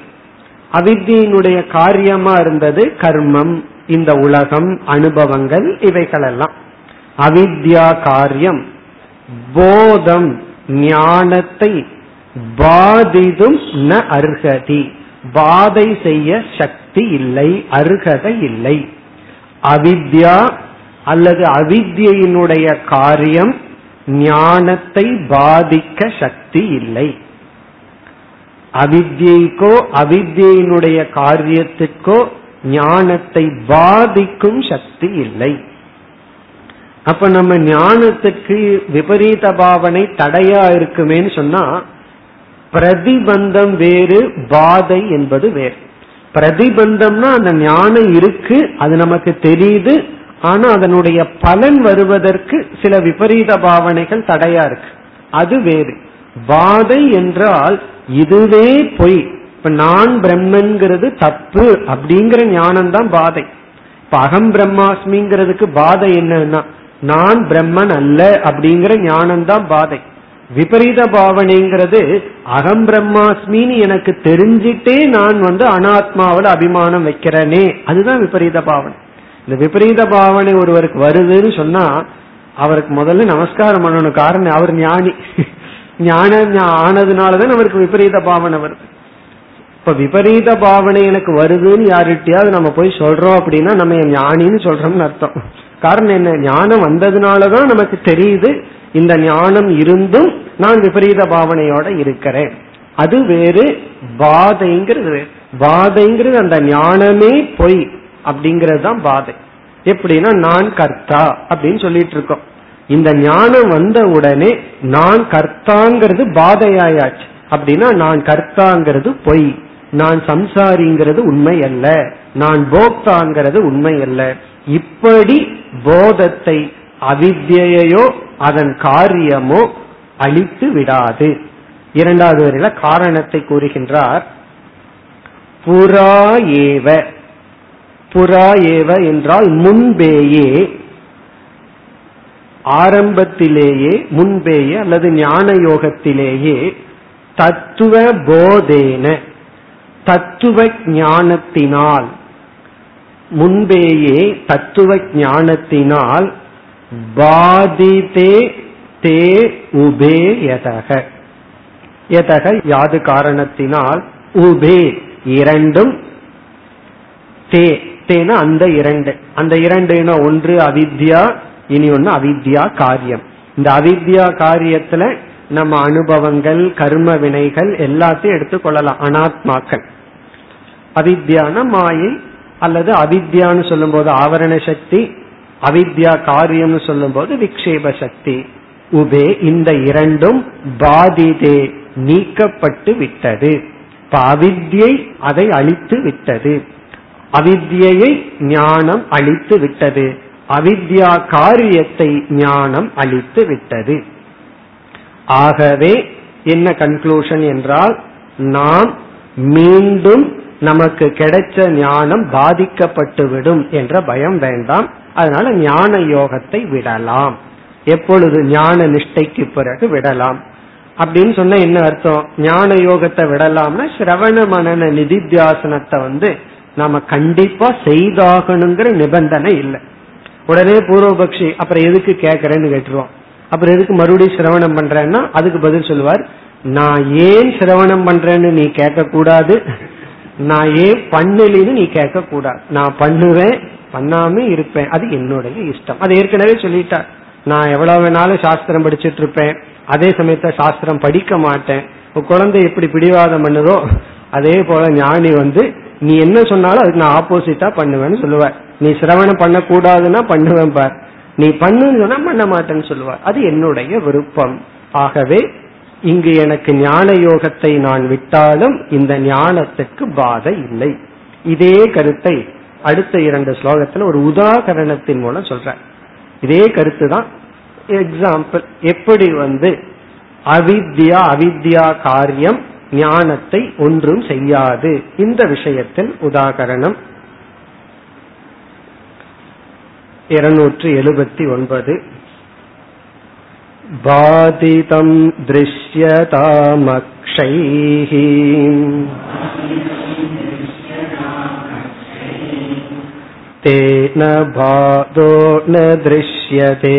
S1: அவித்தியினுடைய காரியமா இருந்தது கர்மம் இந்த உலகம் அனுபவங்கள் இவைகளெல்லாம். அவித்யா காரியம். போதம் ஞானத்தை பாதிதும் ந அர்ஹதி. பாதை செய்ய சக்தி இல்லை அருகதை இல்லை. அவித்யா அல்லது அவித்யினுடைய காரியம் ஞானத்தை பாதிக்க சக்தி இல்லை. அவித்யைக்கோ அவித்யினுடைய காரியத்திற்கோ ஞானத்தை பாதிக்கும் சக்தி இல்லை. அப்ப நம்ம ஞானத்துக்கு விபரீத பாவனை தடையா இருக்குமேன்னு சொன்னா பிரதிபந்தம் வேறு பாதை என்பது வேறு. பிரதிபந்தம்னா அந்த ஞானம் இருக்கு அது நமக்கு தெரியுது ஆனா அதனுடைய பலன் வருவதற்கு சில விபரீத பாவனைகள் தடையா இருக்கு. அது வேறு. பாதை என்றால் இதுவே பொய். இப்ப நான் பிரம்மன்கிறது தப்பு அப்படிங்கிற ஞானம் தான் பாதை இப்ப அகம் பிரம்மாஸ்மிங்கிறதுக்கு பாதை என்னன்னா நான் பிரம்மன் அல்ல அப்படிங்கிற ஞானம் தான் பாதை விபரீத பாவனைங்கிறது அகம் பிரம்மாஸ்மின்னு எனக்கு தெரிஞ்சிட்டே நான் வந்து அனாத்மாவில் அபிமானம் வைக்கிறேனே. அதுதான் விபரீத பாவனை. இந்த விபரீத பாவனை ஒருவருக்கு வருதுன்னு சொன்னா அவருக்கு முதல்ல நமஸ்காரம் பண்ணணும். காரணம் அவர் ஞானி. ஞானம் ஆனதுனாலதான் அவருக்கு விபரீத பாவனை வருது. இப்ப விபரீத பாவனை எனக்கு வருதுன்னு யாருகிட்டயாவது நம்ம போய் சொல்றோம் அப்படின்னா நம்ம ஞானின்னு சொல்றோம்னு அர்த்தம். காரணம் என்ன? ஞானம் வந்ததுனாலதான் நமக்கு தெரியுது இந்த ஞானம் இருந்தும் நான் விபரீத பாவனையோட இருக்கிறேன். அது வேறு பாதைங்கிறது வேறு. பாதைங்கிறது அந்த ஞானமே பொய். அப்படிங்கிறது தான் பாதை. எப்படின்னா நான் கர்த்தா அப்படின்னு சொல்லிட்டு இருக்கோம். இந்த ஞானம் வந்த உடனே நான் கர்த்தாங்கிறது பாதையாயாச்சு. அப்படின்னா நான் கர்த்தாங்கிறது பொய். நான் சம்சாரிங்கிறது உண்மை அல்ல. நான் போக்தாங்கிறது உண்மை அல்ல. இப்படி போதத்தை அவித்யையோ அதன் காரியமோ அழித்து விடாது. இரண்டாவது வரையில காரணத்தை கூறுகின்றார். புறா ஏவ. புறா ஏவ என்றால் முன்பேயே. ஆரம்பத்திலேயே முன்பேயே அல்லது ஞான யோகத்திலேயே தத்துவ போதேன. தத்துவ ஞானத்தினால். முன்பேயே தத்துவ ஞானத்தினால் பாதிதே தே உபே யதக. யதக யாது காரணத்தினால் உபே இரண்டும் தே. தேன அந்த இரண்டு. அந்த இரண்டுனா ஒன்று அவித்யா இனி ஒன்னு அவித்யா காரியம். இந்த அவித்யா காரியத்துல நம்ம அனுபவங்கள் கர்ம வினைகள் எல்லாத்தையும் எடுத்துக்கொள்ளலாம் அனாத்மாக்கள். அவித்யான மாயை அல்லது அவித்யான்னு சொல்லும் போது ஆவரண சக்தி அவித்யா காரியம்னு சொல்லும் போது விக்ஷேப சக்தி. உபே இந்த இரண்டும் பாதிதே நீக்கப்பட்டு விட்டது. இப்ப அவித்யை அதை அழித்து விட்டது. அவித்யை ஞானம் அழித்து விட்டது. அவித்யா காரியத்தை ஞானம் அழித்து விட்டது. ஆகவே என்ன கன்க்ளூஷன் என்றால் நாம் மீண்டும் நமக்கு கிடைச்ச ஞானம் பாதிக்கப்பட்டுவிடும் என்ற பயம் வேண்டாம். அதனால ஞான யோகத்தை விடலாம். எப்பொழுது ஞான நிஷ்டைக்கு பிறகு விடலாம். அப்படின்னு சொன்ன என்ன அர்த்தம்? ஞான யோகத்தை விடலாம்னா சிரவண மனன நிதித்தியாசனத்தை வந்து நாம கண்டிப்பா செய்தாகணுங்கிற நிபந்தனை இல்லை. உடனே பூர்வபக்ஷி அப்புறம் எதுக்கு கேட்கறேன்னு கேட்டுருவோம். அப்புறம் எதுக்கு மறுபடியும் சிரவணம் பண்றேன்னா அதுக்கு பதில் சொல்லுவார் நான் ஏன் சிரவணம் பண்றேன்னு நீ கேட்க கூடாது நான் ஏன் பண்ணலின்னு நீ கேட்க கூடாது நான் பண்ணுவேன் பண்ணாம இருப்பேன். அது என்னுடைய இஷ்டம். அது ஏற்கனவே சொல்லிட்டார். நான் எவ்வளவு வேணாலும் சாஸ்திரம் படிச்சிட்டு இருப்பேன் அதே சமயத்த சாஸ்திரம் படிக்க மாட்டேன். குழந்தை எப்படி பிடிவாதம் பண்ணுதோ அதே போல ஞானி வந்து நீ என்ன சொன்னாலும் அதுக்கு நான் ஆப்போசிட்டா பண்ணுவேன்னு சொல்லுவார். நீ சிரவணம் பண்ணக்கூடாதுன்னா பண்ணுவேன் பார். நீ பண்ணுன்னு சொன்னா பண்ண மாட்டேன்னு சொல்லுவார். அது என்னுடைய விருப்பம். ஆகவே இங்கு எனக்கு ஞான யோகத்தை நான் விட்டாலும் இந்த ஞானத்துக்கு பாதை இல்லை. இதே கருத்தை அடுத்த இரண்டு ஸ்லோகத்துல ஒரு உதாகரணத்தின் மூலம் சொல்ற இதே கருத்து தான் எக்ஸாம்பிள் எப்படி வந்து அவித்யா அவித்யா காரியம் ஞானத்தை ஒன்றும் செய்யாது இந்த விஷயத்தில் உதாகரணம் இருநூற்று எழுபத்தி ஒன்பது बाधितं दृश्यतामक्षैः तेन बाधो न दृश्यते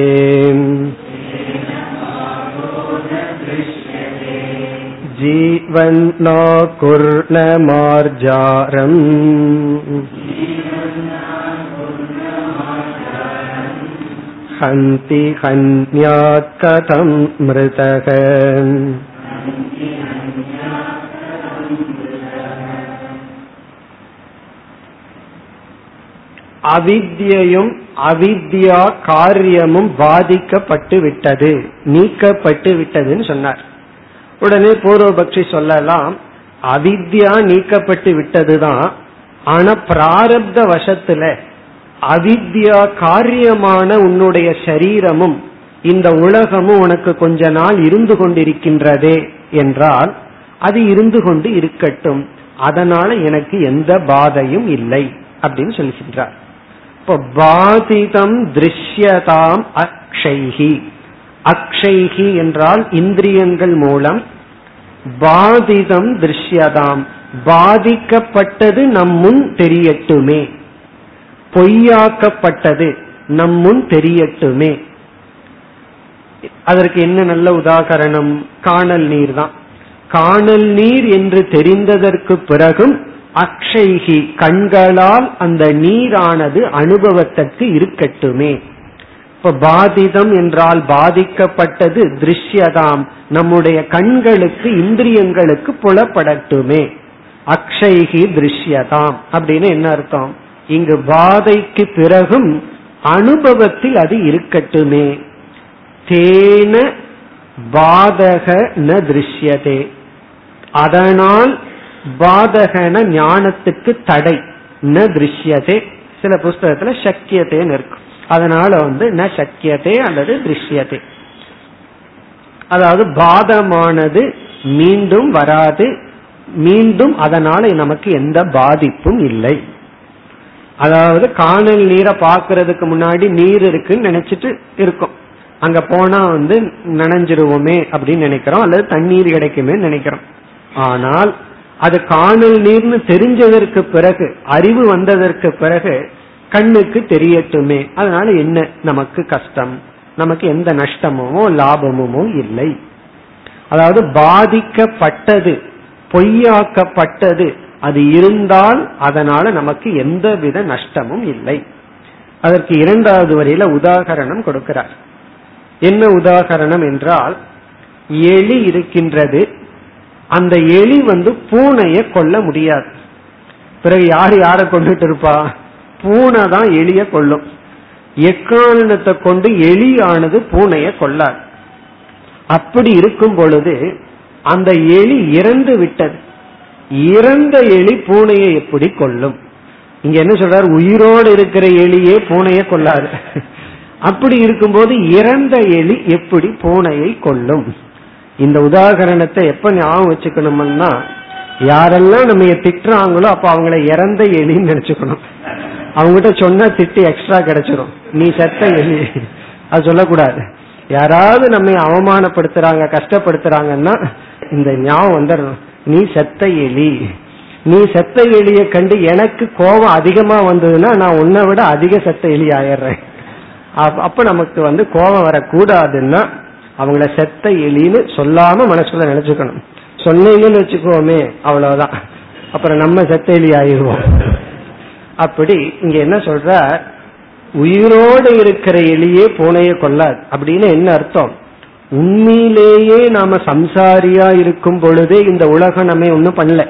S1: जीवन्नो कुर्णमार्जारम् हन्ति हन्यात् कथं मृतः அவித்யும் அவித்யா காரியமும் பாதிக்கப்பட்டு விட்டது நீக்கப்பட்டு விட்டதுன்னு சொன்னார் உடனே பூர்வபக்ஷி சொல்லலாம் அவித்யா நீக்கப்பட்டு விட்டதுதான் ஆனா பிராரப்த வசத்துல அவித்யா காரியமான உன்னுடைய சரீரமும் இந்த உலகமும் உனக்கு கொஞ்ச நாள் இருந்து கொண்டிருக்கின்றதே என்றால் அது இருந்து கொண்டு இருக்கட்டும். அதனால எனக்கு எந்த பாதையும் இல்லை அப்படின்னு சொல்லுகின்றார் இப்போ பாதிதம் திருஷ்யதாம் அக்ஷைகி அக்ஷைஹி என்றால் இந்திரியங்கள் மூலம் பாதிதம் திருஷ்யதாம். பாதிக்கப்பட்டது நம் முன் தெரியட்டுமே. பொய்யாக்கப்பட்டது நம் முன் தெரியட்டுமே. அதற்கு என்ன நல்ல உதாகரணம்? காணல் நீர் தான் காணல் நீர் என்று தெரிந்ததற்கு பிறகும் அக்ஷைகி கண்களால் அந்த நீரானது அனுபவத்திற்கு இருக்கட்டுமே. இப்ப பாதிதம் என்றால் பாதிக்கப்பட்டது திருஷ்யதாம். நம்முடைய கண்களுக்கு இந்திரியங்களுக்கு புலப்படட்டுமே. அக்ஷைகி திருஷ்யதாம். அப்படின்னு என்ன அர்த்தம்? இங்கு பாதைக்கு பிறகும் அனுபவத்தில் அது இருக்கட்டுமே. தேன பாதக ந திருஷ்யதே. அதனால் பாதகன ஞானத்துக்கு தடை. ந திருஷ்யதே. சில புஸ்தகத்துல சக்கியத்தேன்னு இருக்கும் அதனால வந்து ந சக்கியத்தை அல்லது திருஷ்யத்தை அதாவது பாதமானது மீண்டும் வராது மீண்டும் அதனால நமக்கு எந்த பாதிப்பும் இல்லை. அதாவது காணல் நீரை பாக்குறதுக்கு முன்னாடி நீர் இருக்குன்னு நினைச்சிட்டு இருக்கும். அங்க போனா வந்து நனைஞ்சிருவோமே அப்படின்னு நினைக்கிறோம் அல்லது தண்ணீர் கிடைக்குமே நினைக்கிறோம். ஆனால் அது காணல் நீர்னு தெரிஞ்சதற்கு பிறகு அறிவு வந்ததற்கு பிறகு கண்ணுக்கு தெரியட்டுமே. அதனால என்ன? நமக்கு கஷ்டம். நமக்கு எந்த நஷ்டமுமோ லாபமுமோ இல்லை. அதாவது பாதிக்கப்பட்டது பொய்யாக்கப்பட்டது அது இருந்தால் அதனால நமக்கு எந்தவித நஷ்டமும் இல்லை. அதற்கு இரண்டாவது வரையில உதாகரணம் கொடுக்கிறார். என்ன உதாகரணம் என்றால் எலி இருக்கின்றது. அந்த எலி வந்து பூனைய கொல்ல முடியாது. பிறகு யார் யாரை கொண்டுட்டு இருப்பா? பூனை தான் எலிய கொள்ளும் எக்காரணத்தை கொண்டு எலியானது பூனைய கொள்ளாது அப்படி இருக்கும் பொழுது அந்த எலி இறந்து விட்டது. இறந்த எலி பூனையை எப்படி கொல்லும்? இங்க என்ன சொல்றாரு? உயிரோடு இருக்கிற எலியே பூனைய கொள்ளாது அப்படி இருக்கும்போது இறந்த எலி எப்படி பூனையை கொல்லும்? இந்த உதாகரணத்தை எப்ப ஞாபகம் வச்சுக்கணும்னா யாரெல்லாம் நம்ம திட்டுறாங்களோ அப்ப அவங்கள இறந்த எலின்னு நினைச்சுக்கணும். அவங்ககிட்ட சொன்னா திட்டு எக்ஸ்ட்ரா கிடைச்சிரும். நீ செத்த எலி. அது சொல்லக்கூடாது. யாராவது நம்மை அவமானப்படுத்துறாங்க கஷ்டப்படுத்துறாங்கன்னா இந்த ஞாபகம் வந்துடணும். நீ செத்த எலி. நீ செத்த எலிய கண்டு எனக்கு கோபம் அதிகமா வந்ததுன்னா நான் உன்னை விட அதிக செத்த எலி ஆயிடுறேன். அப்ப நமக்கு வந்து கோபம் வரக்கூடாதுன்னா அவங்கள செத்த எலின்னு சொல்லாம மனசுல நினைச்சுக்கணும். சொன்னீங்கன்னு வச்சுக்கோமே அவ்வளவுதான். அப்புறம் நம்ம செத்த எலி ஆயிடுவோம். அப்படி இங்க என்ன சொல்ற உயிரோடு இருக்கிற எலியே பூனைய கொள்ளாது அப்படின்னு என்ன அர்த்தம்? உண்மையிலேயே நாம சம்சாரியா இருக்கும் பொழுதே இந்த உலகம் நம்ம ஒன்னும் பண்ணல.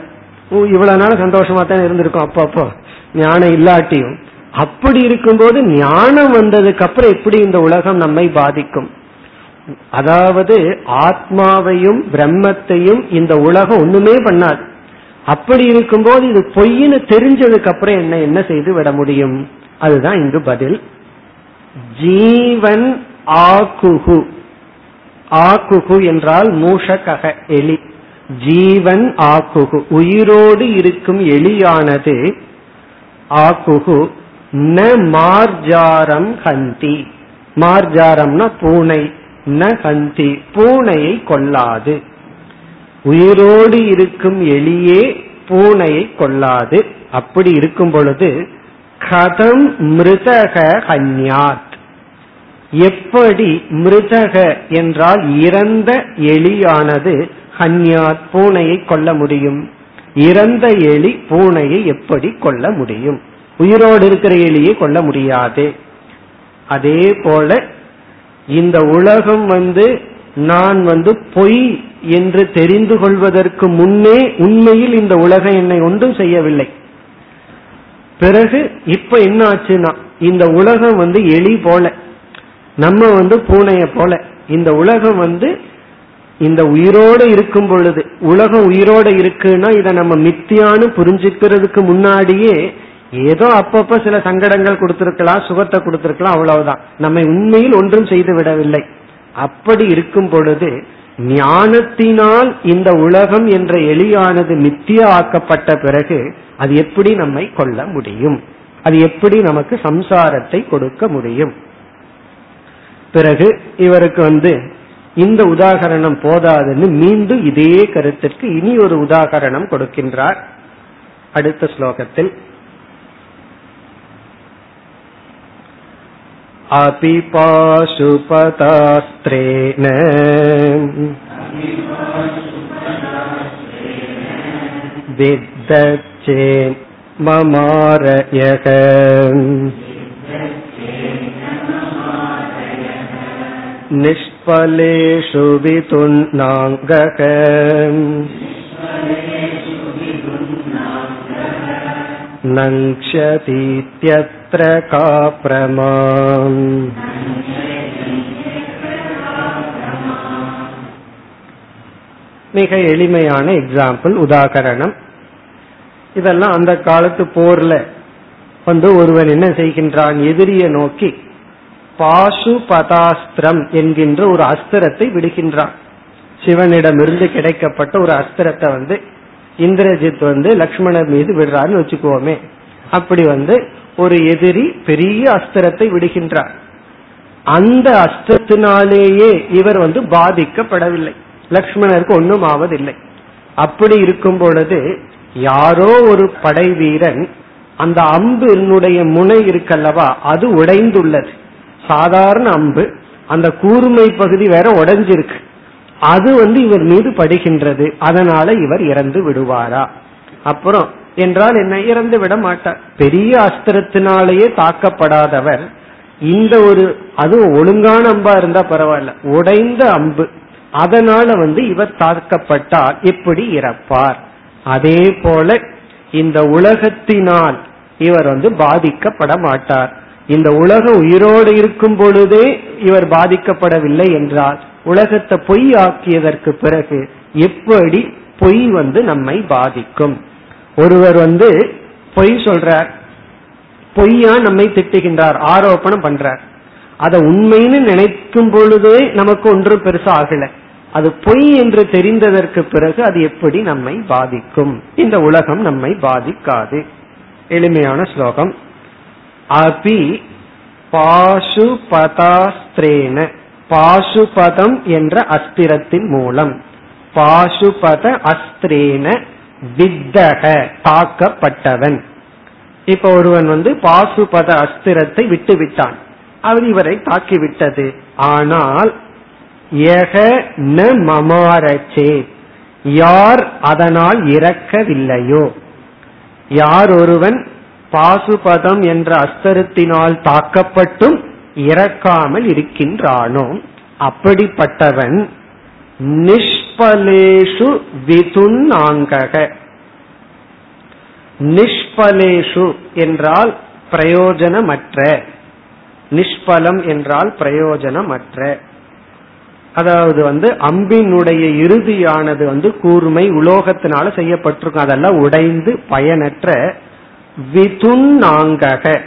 S1: இவ்வளவு நாள் சந்தோஷமா தான் இருந்திருக்கோம் அப்போ அப்போ. ஞானம் இல்லாட்டியும். அப்படி இருக்கும்போது ஞானம் வந்ததுக்கு அப்புறம் எப்படி இந்த உலகம் நம்மை பாதிக்கும்? அதாவது ஆத்மாவையும் பிரம்மத்தையும் இந்த உலகம் ஒண்ணுமே பண்ணாது. அப்படி இருக்கும்போது இது பொய்ன்னு தெரிஞ்சதுக்கு அப்புறம் என்ன என்ன செய்து விட முடியும்? அதுதான் இங்கு பதில். ஜீவன் ஆகுகு ஆகுகு என்றால் மூஷகக எலி. ஜீவன் ஆக்குகு. உயிரோடு இருக்கும் எலியானது ஆக்குகு. ந மார்ஜாரம் ஹந்தி. மார்ஜாரம்னா பூனை. ந ஹந்தி. பூனையை கொல்லாது. உயிரோடு இருக்கும் எலியே பூனையை கொல்லாது. அப்படி இருக்கும் பொழுது கதம் மிருதக ஹன்யாத் எப்படி மிருதக என்றால் இறந்த எலியானது ஹன்யாத் பூனையை கொல்ல முடியும்? இறந்த எலி பூனையை எப்படி கொல்ல முடியும்? உயிரோடு இருக்கிற எலியை கொல்ல முடியாது. அதே போல இந்த உலகம் வந்து நான் வந்து பொய் என்று தெரிந்து கொள்வதற்கு முன்னே உண்மையில் இந்த உலகம் என்னை ஒன்றும் செய்யவில்லை. பிறகு இப்ப என்ன ஆச்சுன்னா இந்த உலகம் வந்து எலி போல நம்ம வந்து பூனைய போல இந்த உலகம் வந்து இந்த உயிரோடு இருக்கும் பொழுது உலகம் உயிரோட இருக்குன்னா இதை நம்ம மித்தியான்னு புரிஞ்சுக்கிறதுக்கு முன்னாடியே ஏதோ அப்பப்ப சில சங்கடங்கள் கொடுத்திருக்கலாம் சுகத்தை கொடுத்திருக்கலாம் அவ்வளவுதான். நம்மை உண்மையில் ஒன்றும் செய்து விடவில்லை. அப்படி இருக்கும் பொழுது ஞானத்தினால் இந்த உலகம் என்ற எளியானது மித்திய ஆக்கப்பட்ட பிறகு அது எப்படி நம்மை கொள்ள முடியும்? அது எப்படி நமக்கு சம்சாரத்தை கொடுக்க முடியும்? பிறகு இவருக்கு வந்து இந்த உதாகரணம் போதாதுன்னு மீண்டும் இதே கருத்திற்கு இனி ஒரு உதாகரணம் கொடுக்கின்றார். அடுத்த ஸ்லோகத்தில் अपि पाशुपतास्त्रेण विद्दच्चेन् ममारयः निष्फलेषु वितुन्नाङ्गक नङ्क्षतीत्यत्र का प्रमाम् மிக எளிமையான எக்ஸாம்பிள் உதாகரணம் இதெல்லாம் அந்த காலத்து போர்ல வந்து ஒருவன் என்ன செய்கின்றான் எதிரிய நோக்கி பாசு பதாஸ்திரம் என்கின்ற ஒரு அஸ்திரத்தை விடுகின்றான் சிவனிடமிருந்து கிடைக்கப்பட்ட ஒரு அஸ்திரத்தை வந்து இந்திரஜித் வந்து லக்ஷ்மணர் மீது விடுறாருன்னு வச்சுக்குவோமே அப்படி வந்து ஒரு எதிரி பெரிய அஸ்திரத்தை விடுகின்றார். அந்த அஸ்திரத்தினாலேயே இவர் வந்து பாதிக்கப்படவில்லை. லக்ஷ்மணருக்கு ஒன்றும் ஆவதில்லை அப்படி இருக்கும் பொழுது யாரோ ஒரு படை வீரன் அந்த என்னுடைய முனை இருக்கல்லவா அது உடைந்துள்ளது. சாதாரண அம்பு அந்த கூர்மை பகுதி வேற உடைஞ்சிருக்கு. அது வந்து இவர் மீது படுகின்றது. அதனால இவர் இறந்து விடுவாரா? அப்புறம் என்றால் என்ன இறந்து விட மாட்டார். பெரிய அஸ்திரத்தினாலேயே தாக்கப்படாதவர். இந்த ஒரு அது ஒழுங்கான அம்பா இருந்தா பரவாயில்ல. உடைந்த அம்பு. அதனால வந்து இவர் தாக்கப்பட்டால் எப்படி இறப்பார். அதே போல இந்த உலகத்தினால் இவர் வந்து பாதிக்கப்பட மாட்டார். இந்த உலகம் உயிரோடு இருக்கும் பொழுதே இவர் பாதிக்கப்படவில்லை என்றால் உலகத்தை பொய் ஆக்கியதற்கு பிறகு எப்படி பொய் வந்து நம்மை பாதிக்கும்? ஒருவர் வந்து பொய் சொல்றார். பொய்யா நம்மை திட்டுகின்றார். ஆரோப்பணம் பண்றார். அதை உண்மைன்னு நினைக்கும் பொழுதே நமக்கு ஒன்று பெருசா ஆகல. அது பொய் என்று தெரிந்ததற்கு பிறகு அது எப்படி நம்மை பாதிக்கும்? இந்த உலகம் நம்மை பாதிக்காது. எளிமையான ஸ்லோகம். அபி பாசுபதாஸ்திரேன. பாசுபதம் என்ற அஸ்திரத்தின் மூலம். பாசுபத அஸ்திரேன வித்தக தாக்கப்பட்டவன். இப்ப ஒருவன் வந்து பாசுபத அஸ்திரத்தை விட்டு விட்டான் அவர் இவரை தாக்கிவிட்டது. ஆனால் எக ந மமாரச்சே. யார் அதனால் இறக்கவில்லையோ? யார் ஒருவன் பாசுபதம் என்ற அஸ்தரத்தினால் தாக்கப்பட்டும் இறக்காமல் இருக்கின்றானோ? அப்படிப்பட்டவன் நிஷ்பலேஷு விதுன்னாங்கக நிஷ்பலேஷு என்றால் பிரயோஜனமற்ற। நிஷ்பலம் என்றால் பிரயோஜனமற்ற। அதாவது வந்து அம்பினுடைய இறுதியானது வந்து கூர்மை உலோகத்தினால செய்யப்பட்டிருக்கும் அதெல்லாம் உடைந்து பயனற்ற விதுன்னாங்கக.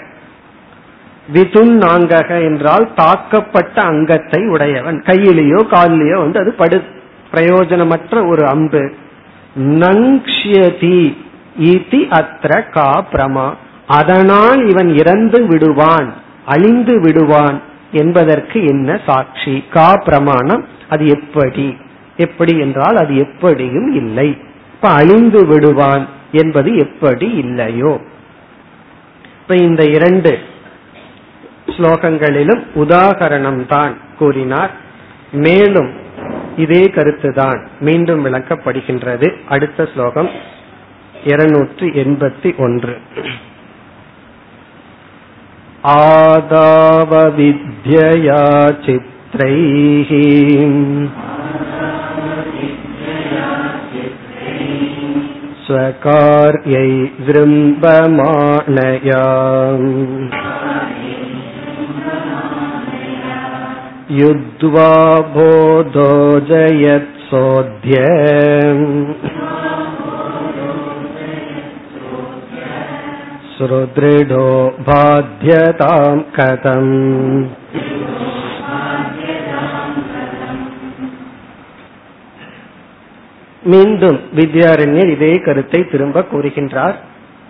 S1: விதுன்னாங்கக என்றால் தாக்கப்பட்ட அங்கத்தை உடையவன். கையிலேயோ காலிலேயோ வந்து அது படு பிரயோஜனமற்ற ஒரு அம்பு. நங்ஷியதி இதி அத்திர கா பிரமா. அதனால் இவன் இறந்து விடுவான் அழிந்து விடுவான் என்பதற்கு என்ன சாட்சி? கா பிரமாணம் அது எப்படி? எப்படி என்றால் அது எப்படியும் இல்லை. இப்ப அழிந்து விடுவான் என்பது எப்படி இல்லையோ? இப்ப இந்த இரண்டு ஸ்லோகங்களிலும் உதாகரணம் தான் கூறினார். மேலும் இதே கருத்துதான் மீண்டும் விளக்கப்படுகின்றது அடுத்த ஸ்லோகம் இருநூற்றி எண்பத்தி ஒன்று आदावविद्यया चित्रैः स्वकार्यै जृम्बमाणया युद्ध्वा बोधो जयत्सोऽध्य सुदृढो बाध्यताम् कथम् மீண்டும் வித்யாரண்யர் இதே கருத்தை திரும்ப கூறுகின்றார்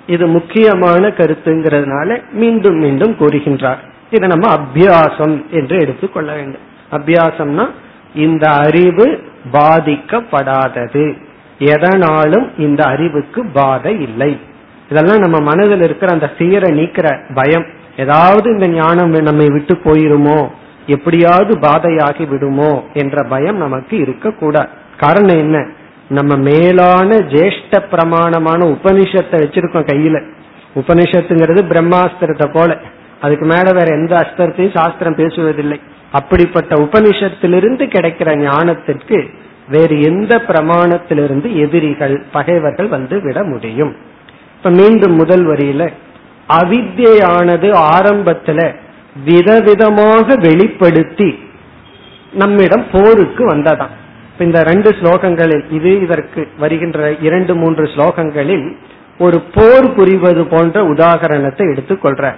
S1: இது முக்கியமான கருத்துங்கிறதுனால மீண்டும் மீண்டும் கூறுகின்றார் இதை நம்ம அபியாசம் என்று எடுத்துக்கொள்ள வேண்டும். அபியாசம்னா இந்த அறிவு பாதிக்கப்படாதது. எதனாலும் இந்த அறிவுக்கு பாதை இல்லை. இதெல்லாம் நம்ம மனதில் இருக்கிற அந்த சீரை நீக்கிற பயம். ஏதாவது இந்த ஞானம் நம்மை விட்டு போயிருமோ? எப்படியாவது பாதையாகி விடுமோ? என்ற பயம் நமக்கு இருக்கக்கூடாது. காரணம் என்ன? நம்ம மேலான ஜேஷ்ட பிரமாணமான உபனிஷத்தை வச்சிருக்கோம் கையில. உபனிஷத்துங்கிறது பிரம்மாஸ்திரத்தை போல. அதுக்கு மேல வேற எந்த அஸ்தரத்தையும் சாஸ்திரம் பேசுவதில்லை. அப்படிப்பட்ட உபனிஷத்திலிருந்து கிடைக்கிற ஞானத்திற்கு வேறு எந்த பிரமாணத்திலிருந்து எதிரிகள் பகைவர்கள் வந்து விட முடியும். இப்ப மீண்டும் முதல் வரியில அவித்யானது ஆரம்பத்துல விதவிதமாக வெளிப்படுத்தி நம்மிடம் போருக்கு வந்ததாம். இந்த ரெண்டு ஸ்லோகங்களில் இது இதற்கு வருகின்ற இரண்டு மூன்று ஸ்லோகங்களில் ஒரு போர் புரிவது போன்ற உதாகரணத்தை எடுத்துக்கொள்ற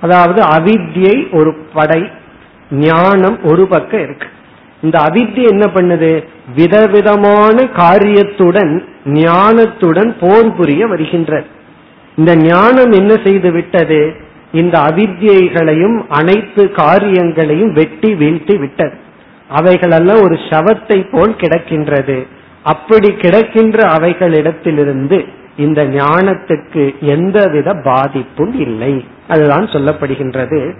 S1: அதாவது அவித்யை ஒரு படை ஞானம் ஒரு பக்கம் இருக்கு. இந்த அவித்யை என்ன பண்ணுது? விதவிதமான காரியத்துடன் ஞானத்துடன் போர் புரிய வருகின்றது. இந்த ஞானம் என்ன செய்து விட்டது? இந்த அவித்யைகளையும் அனைத்து காரியங்களையும் வெட்டி வீழ்த்தி விட்டது. அவைகளெல்லாம் ஒரு சவத்தை போல் கிடக்கின்றது. அப்படி கிடக்கின்ற அவைகளிடத்திலிருந்து இந்த ஞானத்துக்கு எந்தவித பாதிப்பும் இல்லை. அதுதான் சொல்லப்படுகின்றது.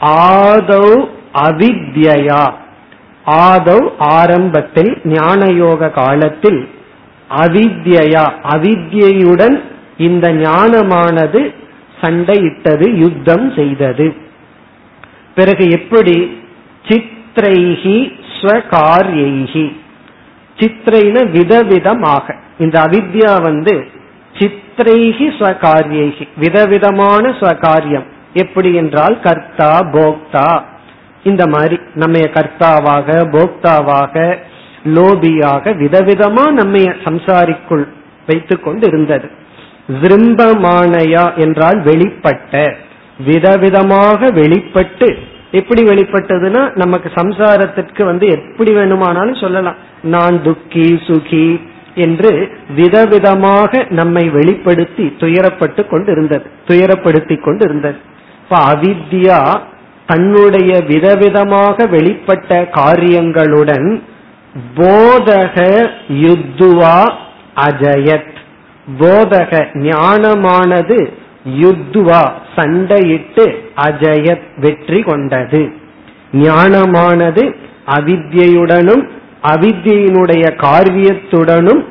S1: ஆதௌ அவித்யா. ஆதௌ ஆரம்பத்தில் ஞானயோக காலத்தில் அவித்யா. அவித்யுடன் இந்த ஞானமானது சண்டையிட்டது யுத்தம் செய்தது. பிறகு எப்படி? சித்ரைஹி ஸ்வகாரியைகி சித்திரைன விதவிதமாக. இந்த அவித்யா வந்து சித்திரைஹி ஸ்வகாரியேகி விதவிதமான ஸ்வகாரியம். எப்படி என்றால் கர்த்தா போக்தா. இந்த மாதிரி நம்ம கர்த்தாவாக போக்தாவாக லோபியாக விதவிதமா நம்ம சம்சாரிக்குள் வைத்து கொண்டு இருந்தது விரும்பமானயா என்றால் வெளிப்பட்ட. விதவிதமாக வெளிப்பட்டு. எப்படி வெளிப்பட்டதுன்னா நமக்கு சம்சாரத்திற்கு வந்து எப்படி வேணுமானாலும் சொல்லலாம். நான் துக்கி சுகி என்று விதவிதமாக நம்மை வெளிப்படுத்தி துயரப்பட்டு கொண்டு இருந்தது துயரப்படுத்தி கொண்டிருந்தது. இப்ப அவித்யா தன்னுடைய விதவிதமாக வெளிப்பட்ட காரியங்களுடன் போதக யுத்துவா அஜயத். போதக ஞானமானது யுத்துவா சண்டையிட்டு அஜயத் வெற்றி கொண்டது. ஞானமானது அவித்யுடனும் அவித்தியினுடைய காரியத்துடனும்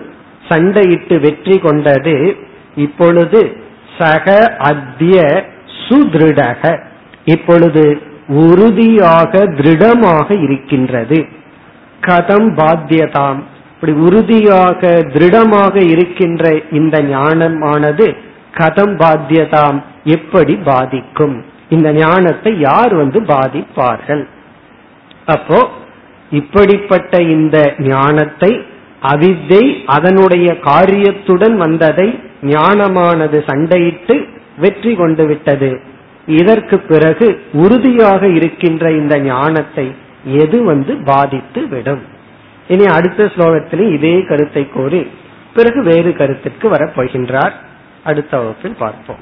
S1: சண்டையிட்டு வெற்றி கொண்டது இப்பொழுது சக அத்திய சுதிருடக. இப்பொழுது உறுதியாக திருடமாக இருக்கின்றது. கதம் பாத்தியதாம். இப்படி உறுதியாக திருடமாக இருக்கின்ற இந்த ஞானமானது கதம் பாத்தியதாம் எப்படி பாதிக்கும்? இந்த ஞானத்தை யார் வந்து பாதிப்பார்கள்? அப்போ இப்படிப்பட்ட இந்த ஞானத்தை அவித்தை அதனுடைய காரியத்துடன் வந்ததை ஞானமானது சண்டையிட்டு வெற்றி கொண்டு விட்டது. இதற்கு பிறகு உறுதியாக இருக்கின்ற இந்த ஞானத்தை எது வந்து பாதித்து விடும். இனி அடுத்த ஸ்லோகத்திலும் இதே கருத்தை கூறி பிறகு வேறு கருத்திற்கு வரப்போகின்றார். அடுத்த வகுப்பில் பார்ப்போம்.